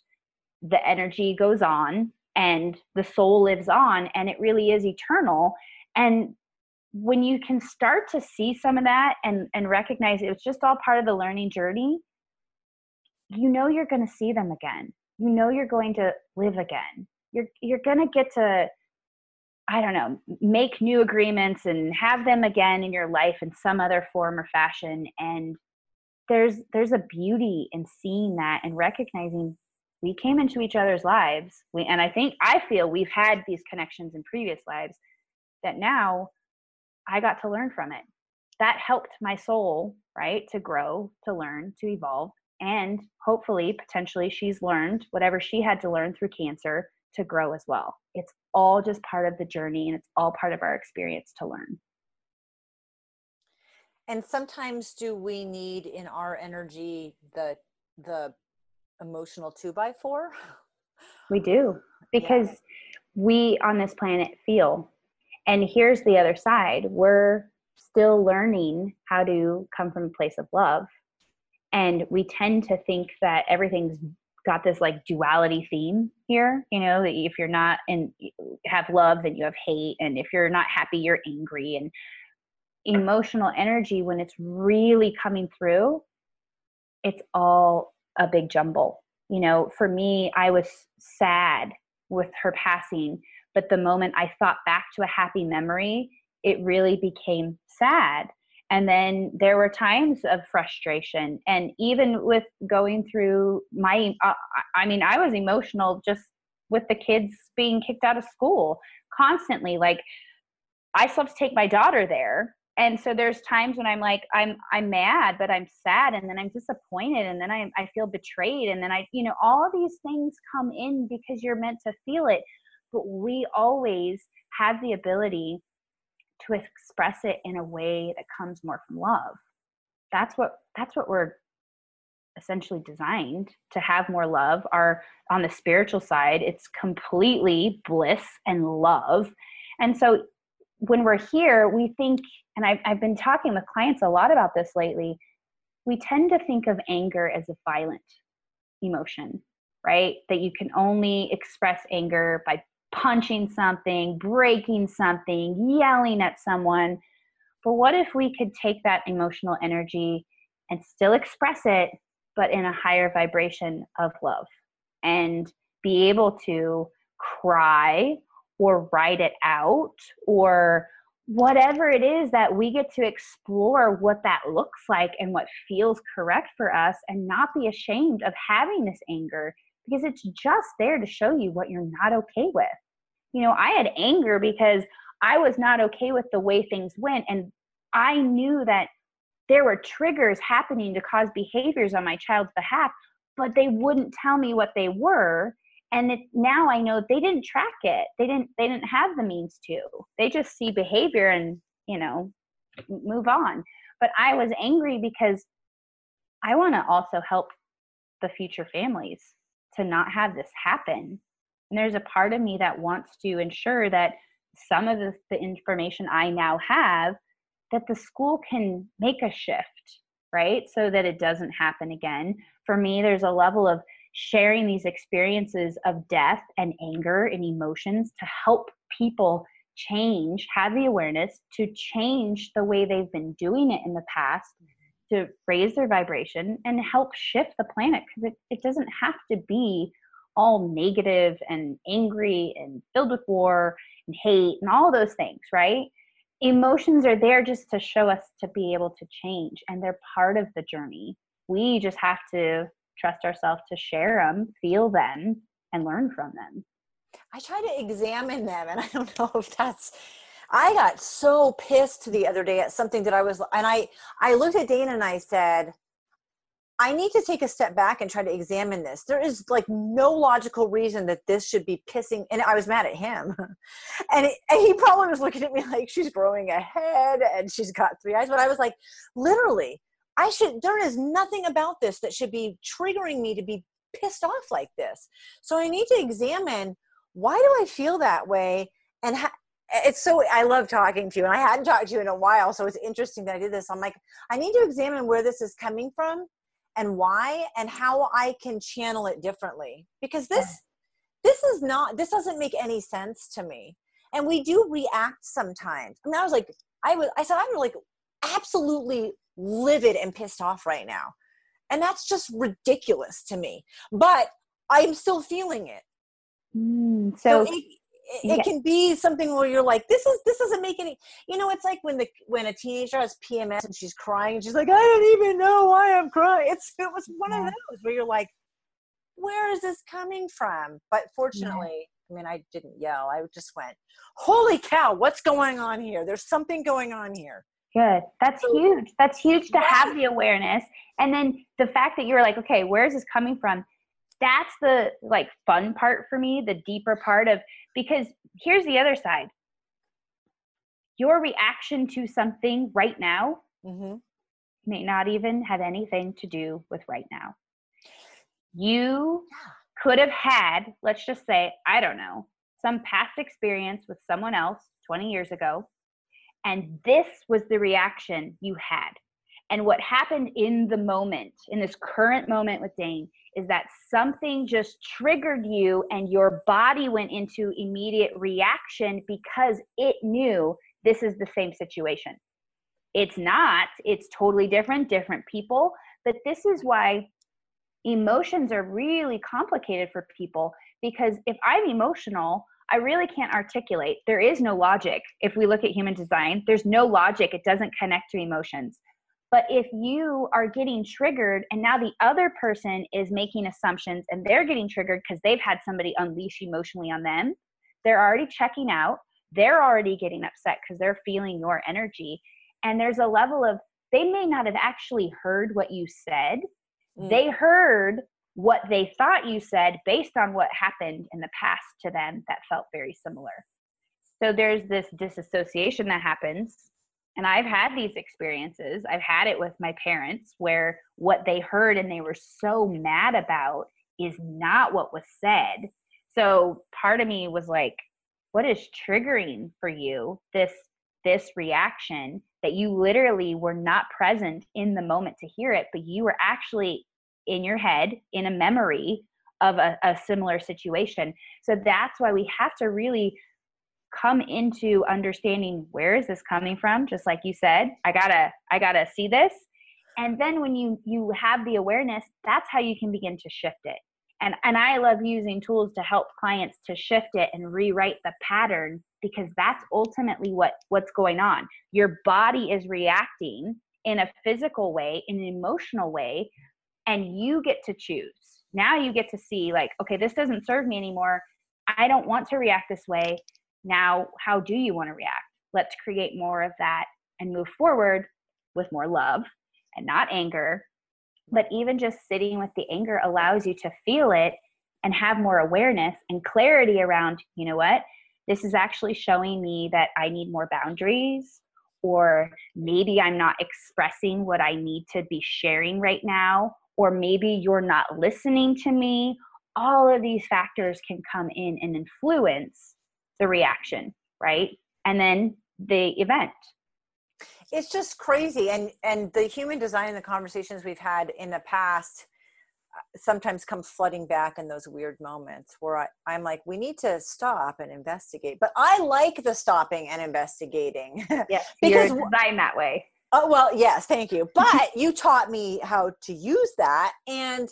the energy goes on and the soul lives on and it really is eternal. And when you can start to see some of that and and recognize it was just all part of the learning journey you know you're going to see them again. You know you're going to live again. You're you're going to get to I don't know, make new agreements and have them again in your life in some other form or fashion. And there's there's a beauty in seeing that and recognizing we came into each other's lives. We, and i think i feel we've had these connections in previous lives that now i got to learn from it. That helped my soul right to grow to learn to evolve and hopefully potentially she's learned whatever she had to learn through cancer to grow as well. It's all just part of the journey and it's all part of our experience to learn. And sometimes do we need in our energy the the emotional two by four? We do. Because yeah. we on this planet feel. And here's the other side. We're still learning how to come from a place of love. And we tend to think that everything's got this like duality theme here you know that if you're not and have love then you have hate. And if you're not happy you're angry. And emotional energy when it's really coming through it's all a big jumble. You know for me i was sad with her passing but the moment i thought back to a happy memory it really became sad and then there were times of frustration and even with going through my uh, i mean i was emotional just with the kids being kicked out of school constantly like i still have to take my daughter there. And so there's times when i'm like i'm i'm mad but i'm sad and then i'm disappointed and then i, I feel betrayed and then i you know all these things come in because you're meant to feel it. But we always have the ability to express it in a way that comes more from love. That's what that's what we're essentially designed to have more love. Are on the spiritual side it's completely bliss and love. And so when we're here, we think, and I've, I've been talking with clients a lot about this lately, we tend to think of anger as a violent emotion, right? That you can only express anger by punching something, breaking something, yelling at someone. But what if we could take that emotional energy and still express it, but in a higher vibration of love and be able to cry or write it out or whatever it is that we get to explore what that looks like and what feels correct for us and not be ashamed of having this anger because it's just there to show you what you're not okay with. You know, I had anger because I was not okay with the way things went and I knew that there were triggers happening to cause behaviors on my child's behalf, but they wouldn't tell me what they were and it, now i know they didn't track it. They didn't they didn't have the means to. They just see behavior and you know move on. But i was angry because i want to also help the future families to not have this happen and there's a part of me that wants to ensure that some of the, the information i now have that the school can make a shift right? So that it doesn't happen again. For me there's a level of sharing these experiences of death and anger and emotions to help people change, have the awareness to change the way they've been doing it in the past to raise their vibration and help shift the planet because it, it doesn't have to be all negative and angry and filled with war and hate and all those things, right? Emotions are there just to show us to be able to change and they're part of the journey. We just have to trust ourselves to share them, feel them, and learn from them. I try to examine them, and I don't know if that's. I got so pissed the other day at something that I was, and I I looked at Dana and I said, I need to take a step back and try to examine this. There is like no logical reason that this should be pissing. And I was mad at him. and, it, and, he probably was looking at me like she's growing a head and she's got three eyes. But I was like, literally, I should, there is nothing about this that should be triggering me to be pissed off like this. So I need to examine why do I feel that way? And it's so, I love talking to you and I hadn't talked to you in a while. So it's interesting that I did this. I'm like, I need to examine where this is coming from and why and how I can channel it differently because this, this is not, this doesn't make any sense to me. And we do react sometimes. I mean, I was like, I was, I said, I'm like absolutely livid and pissed off right now. And that's just ridiculous to me. But I'm still feeling it. Mm, so, so, it, it, yeah. can be something where you're like, this is this doesn't make any. You know, it's like when the when a teenager has PMS and she's crying and she's like, I don't even know why I'm crying. It's it was one yeah. of those where you're like, where is this coming from? But fortunately, yeah. I mean, I didn't yell. I just went, holy cow, what's going on here? There's something going on here. Good. That's huge. That's huge to have the awareness. And then the fact that you're like, okay, where is this coming from? That's the like fun part for me, the deeper part of because here's the other side. Your reaction to something right now mm-hmm. may not even have anything to do with right now. You could have had, let's just say, I don't know, some past experience with someone else 20 years ago and this was the reaction you had. And what happened in the moment, in this current moment with Dane, is that something just triggered you and your body went into immediate reaction because it knew this is the same situation. It's not, it's totally different, different people. But this is why emotions are really complicated for people because if I'm emotional, I really can't articulate. There is no logic. If we look at human design, there's no logic. It doesn't connect to emotions. But if you are getting triggered and now the other person is making assumptions and they're getting triggered because they've had somebody unleash emotionally on them, they're already checking out. They're already getting upset because they're feeling your energy. And there's a level of they may not have actually heard what you said. Mm. They heard what they thought you said based on what happened in the past to them that felt very similar. So there's this disassociation that happens. And I've had these experiences. I've had it with my parents where what they heard and they were so mad about is not what was said. So part of me was like, what is triggering for you this this reaction that you literally were not present in the moment to hear it, but you were actually in your head in a memory of a, a similar situation. So that's why we have to really come into understanding where is this coming from just like you said i gotta i gotta see this. And then when you you have the awareness that's how you can begin to shift it. And and i love using tools to help clients to shift it and rewrite the pattern because that's ultimately what what's going on. Your body is reacting in a physical way in an emotional way and you get to choose. Now you get to see like okay this doesn't serve me anymore. I don't want to react this way now how do you want to react? Let's create more of that and move forward with more love and not anger. But even just sitting with the anger allows you to feel it and have more awareness and clarity around you know what? This is actually showing me that i need more boundaries or maybe i'm not expressing what i need to be sharing right now or maybe you're not listening to me. All of these factors can come in and influence the reaction right? And then the event. It's just crazy. And and the human design and the conversations we've had in the past uh, sometimes come flooding back in those weird moments where I, i'm like we need to stop and investigate. But i like the stopping and investigating. Yes because you're designed that way. Oh well yes thank you. But you taught me how to use that. And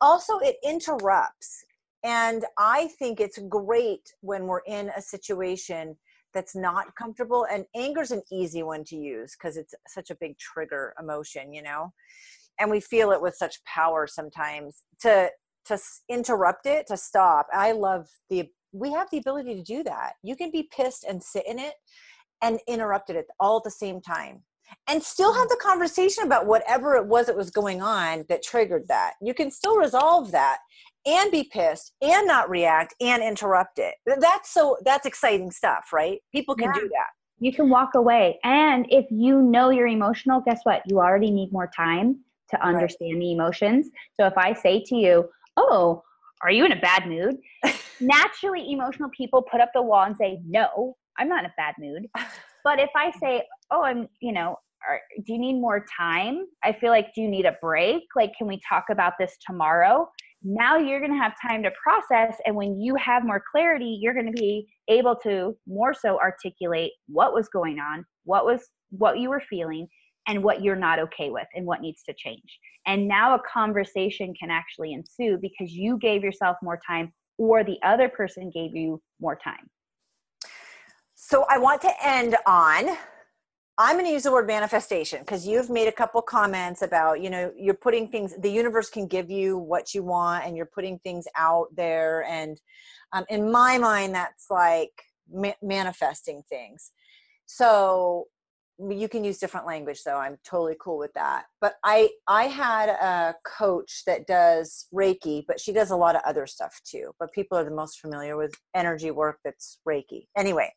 also it interrupts and i think it's great when we're in a situation that's not comfortable and anger is an easy one to use because it's such a big trigger emotion you know? And we feel it with such power sometimes to to interrupt it to stop. I love the we have the ability to do that. You can be pissed and sit in it and interrupt it all at the same time and still have mm-hmm. the conversation about whatever it was that was going on that triggered that. You can still resolve that and be pissed and not react and interrupt it. That's so that's exciting stuff, right? People can yeah. do that. You can walk away. And if you know you're emotional, guess what? You already need more time to understand right. the emotions. So if I say to you, "Oh, are you in a bad mood?" Naturally, emotional people put up the wall and say, "No, I'm not in a bad mood." But if I say, "Oh, I'm," you know, are, do you need more time? I feel like, do you need a break? Like, can we talk about this tomorrow? Now you're going to have time to process and when you have more clarity you're going to be able to more so articulate what was going on what was what you were feeling and what you're not okay with and what needs to change. And now a conversation can actually ensue because you gave yourself more time or the other person gave you more time. So i want to end on I'm going to use the word manifestation because you've made a couple comments about, you know, you're putting things, the universe can give you what you want and you're putting things out there. And um, in my mind, that's like ma- manifesting things. So you can use different language though. I'm totally cool with that. But I, I had a coach that does Reiki, but she does a lot of other stuff too. But people are the most familiar with energy work that's Reiki. Anyway,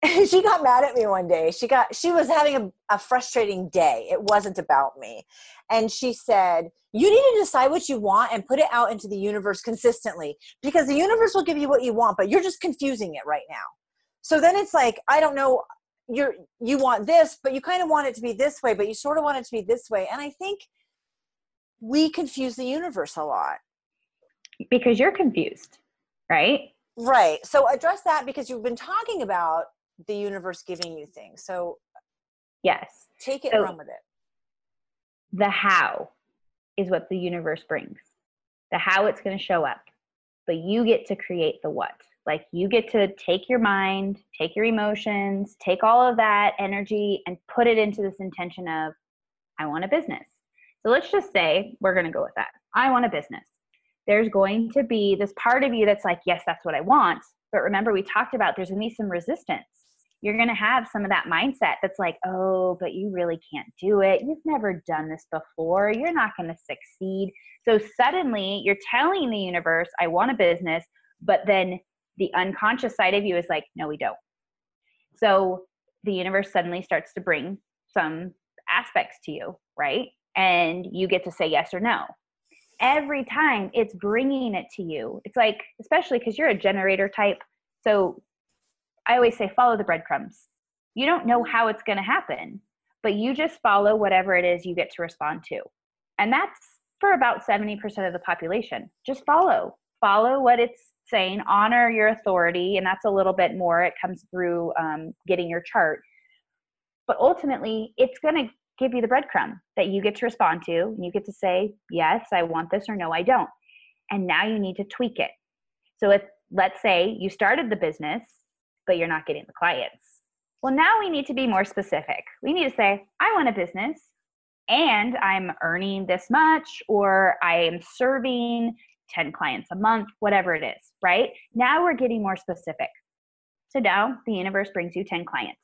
she got mad at me one day. She got she was having a, a, frustrating day. It wasn't about me. And she said, "You need to decide what you want and put it out into the universe consistently because the universe will give you what you want, but you're just confusing it right now." So then it's like, I don't know, you're you want this, but you kind of want it to be this way, but you sort of want it to be this way. And I think we confuse the universe a lot because you're confused, right? Right. So address that because you've been talking about the universe giving you things. So yes, take it so run with it. The how is what the universe brings. The how it's going to show up. But you get to create the what. Like you get to take your mind, take your emotions, take all of that energy and put it into this intention of I want a business. So let's just say we're going to go with that. I want a business. There's going to be this part of you that's like, yes, that's what I want. But remember, we talked about there's going to be some resistance you're going to have some of that mindset that's like, oh, but you really can't do it. You've never done this before. You're not going to succeed. So suddenly you're telling the universe, I want a business, but then the unconscious side of you is like, no, we don't. So the universe suddenly starts to bring some aspects to you, right? And you get to say yes or no. Every time it's bringing it to you. It's like, especially because you're a generator type, So I always say follow the breadcrumbs. You don't know how it's going to happen, but you just follow whatever it is you get to respond to. And that's for about 70% of the population. Just follow. Follow what it's saying, honor your authority. And that's a little bit more, it comes through um, getting your chart. But ultimately, it's going to give you the breadcrumb that you get to respond to. And you get to say, yes, I want this, or no, I don't. And now you need to tweak it. So if, let's say, you started the business, but you're not getting the clients. Well, now we need to be more specific. We need to say, I want a business and I'm earning this much, or I am serving 10 clients a month, whatever it is, right? Now we're getting more specific. So now the universe brings you 10 clients,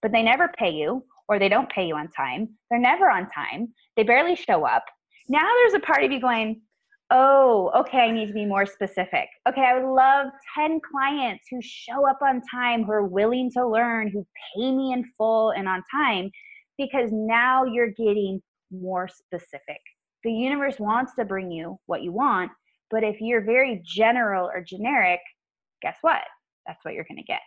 but they never pay you, or they don't pay you on time. They're never on time. They barely show up. Now there's a part of you going, oh, okay, I need to be more specific. Okay, I would love 10 clients who show up on time, who are willing to learn, who pay me in full and on time, because now you're getting more specific. The universe wants to bring you what you want, but if you're very general or generic, guess what? That's what you're going to get.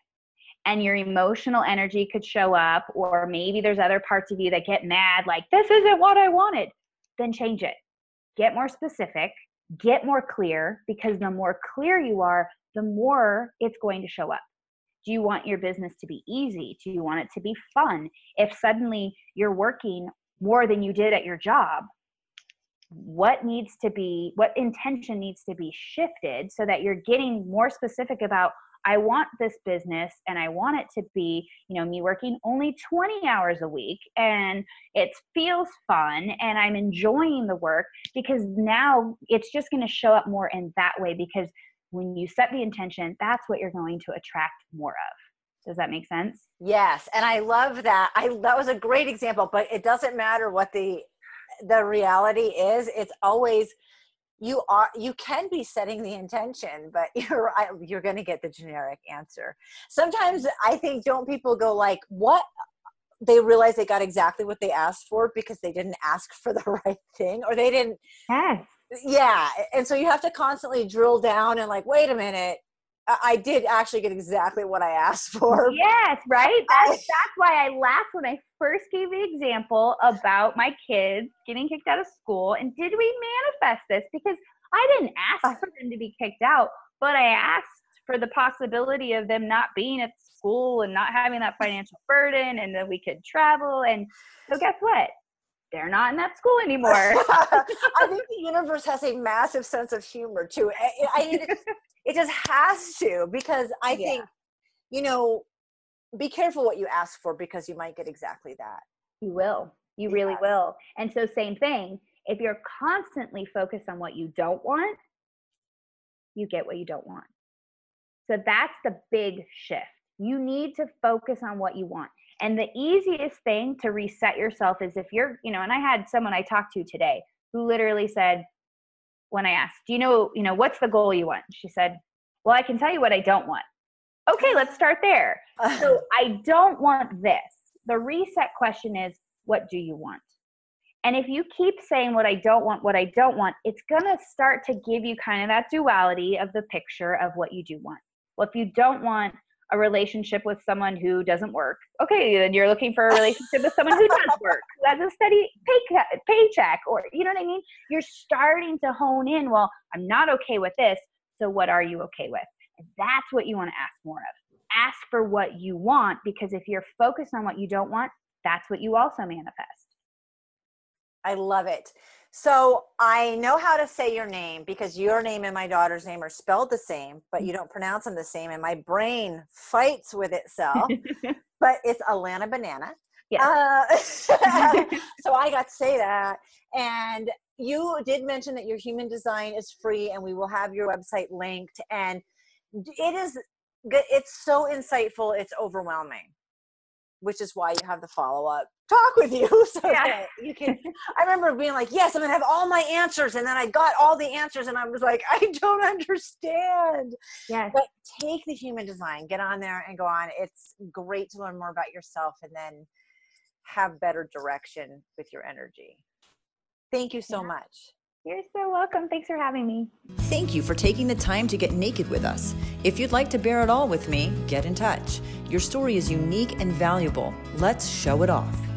And your emotional energy could show up, or maybe there's other parts of you that get mad, like, this isn't what I wanted. Then change it. Get more specific get more clear because the more clear you are, the more it's going to show up. Do you want your business to be easy? Do you want it to be fun? If suddenly you're working more than you did at your job, what needs to be, what intention needs to be shifted so that you're getting more specific about I want this business and I want it to be, you know, me working only 20 hours a week and it feels fun and I'm enjoying the work because now it's just going to show up more in that way because when you set the intention, that's what you're going to attract more of. Does that make sense? Yes, and I love that. I that was a great example, but it doesn't matter what the the reality is. It's always you are you can be setting the intention but you're you're going to get the generic answer. Sometimes i think don't people go like what? They realize they got exactly what they asked for because they didn't ask for the right thing or they didn't yes. yeah and so you have to constantly drill down and like wait a minute I did actually get exactly what I asked for. Yes, right? That's, that's why I laughed when I first gave the example about my kids getting kicked out of school. And did we manifest this? Because I didn't ask uh. for them to be kicked out, but I asked for the possibility of them not being at school and not having that financial burden and then we could travel. And so, guess what? They're not in that school anymore. I think the universe has a massive sense of humor too. I, I, it just has to because I yeah. think, you know, be careful what you ask for because you might get exactly that. You will. You really will. And so, same thing. If you're constantly focused on what you don't want, you get what you don't want. So, that's the big shift. You need to focus on what you want. And the easiest thing to reset yourself is if you're, you know, and I had someone I talked to today who literally said, when I asked, "Do you know, you know, what's the goal you want?" She said, "Well, I can tell you what I don't want." Okay, let's start there. so I don't want this. The reset question is, what do you want? And if you keep saying what I don't want, what I don't want, it's going to start to give you kind of that duality of the picture of what you do want. Well, if you don't want a relationship with someone who doesn't work. Okay, then you're looking for a relationship with someone who does work, who has a steady pay, paycheck, or you know what I mean? You're starting to hone in. Well, I'm not okay with this. So what are you okay with? And that's what you want to ask more of. Ask for what you want because if you're focused on what you don't want, that's what you also manifest. I love it. So I know how to say your name because your name and my daughter's name are spelled the same, but you don't pronounce them the same. And my brain fights with itself. but it's Alana Banana. Yeah. Uh, so I got to say that. And you did mention that your human design is free and we will have your website linked. And it is it's so insightful, it's overwhelming which is why you have the follow up talk with you so yeah. that you can. I remember being like, yes, I'm gonna have all my answers, and then I got all the answers, and I was like, I don't understand. Yeah. But take the human design, get on there, and go on. It's great to learn more about yourself, and then have better direction with your energy. Thank you so yeah. much. You're so welcome. Thanks for having me. Thank you for taking the time to get naked with us. If you'd like to bear it all with me, get in touch. Your story is unique and valuable. Let's show it off.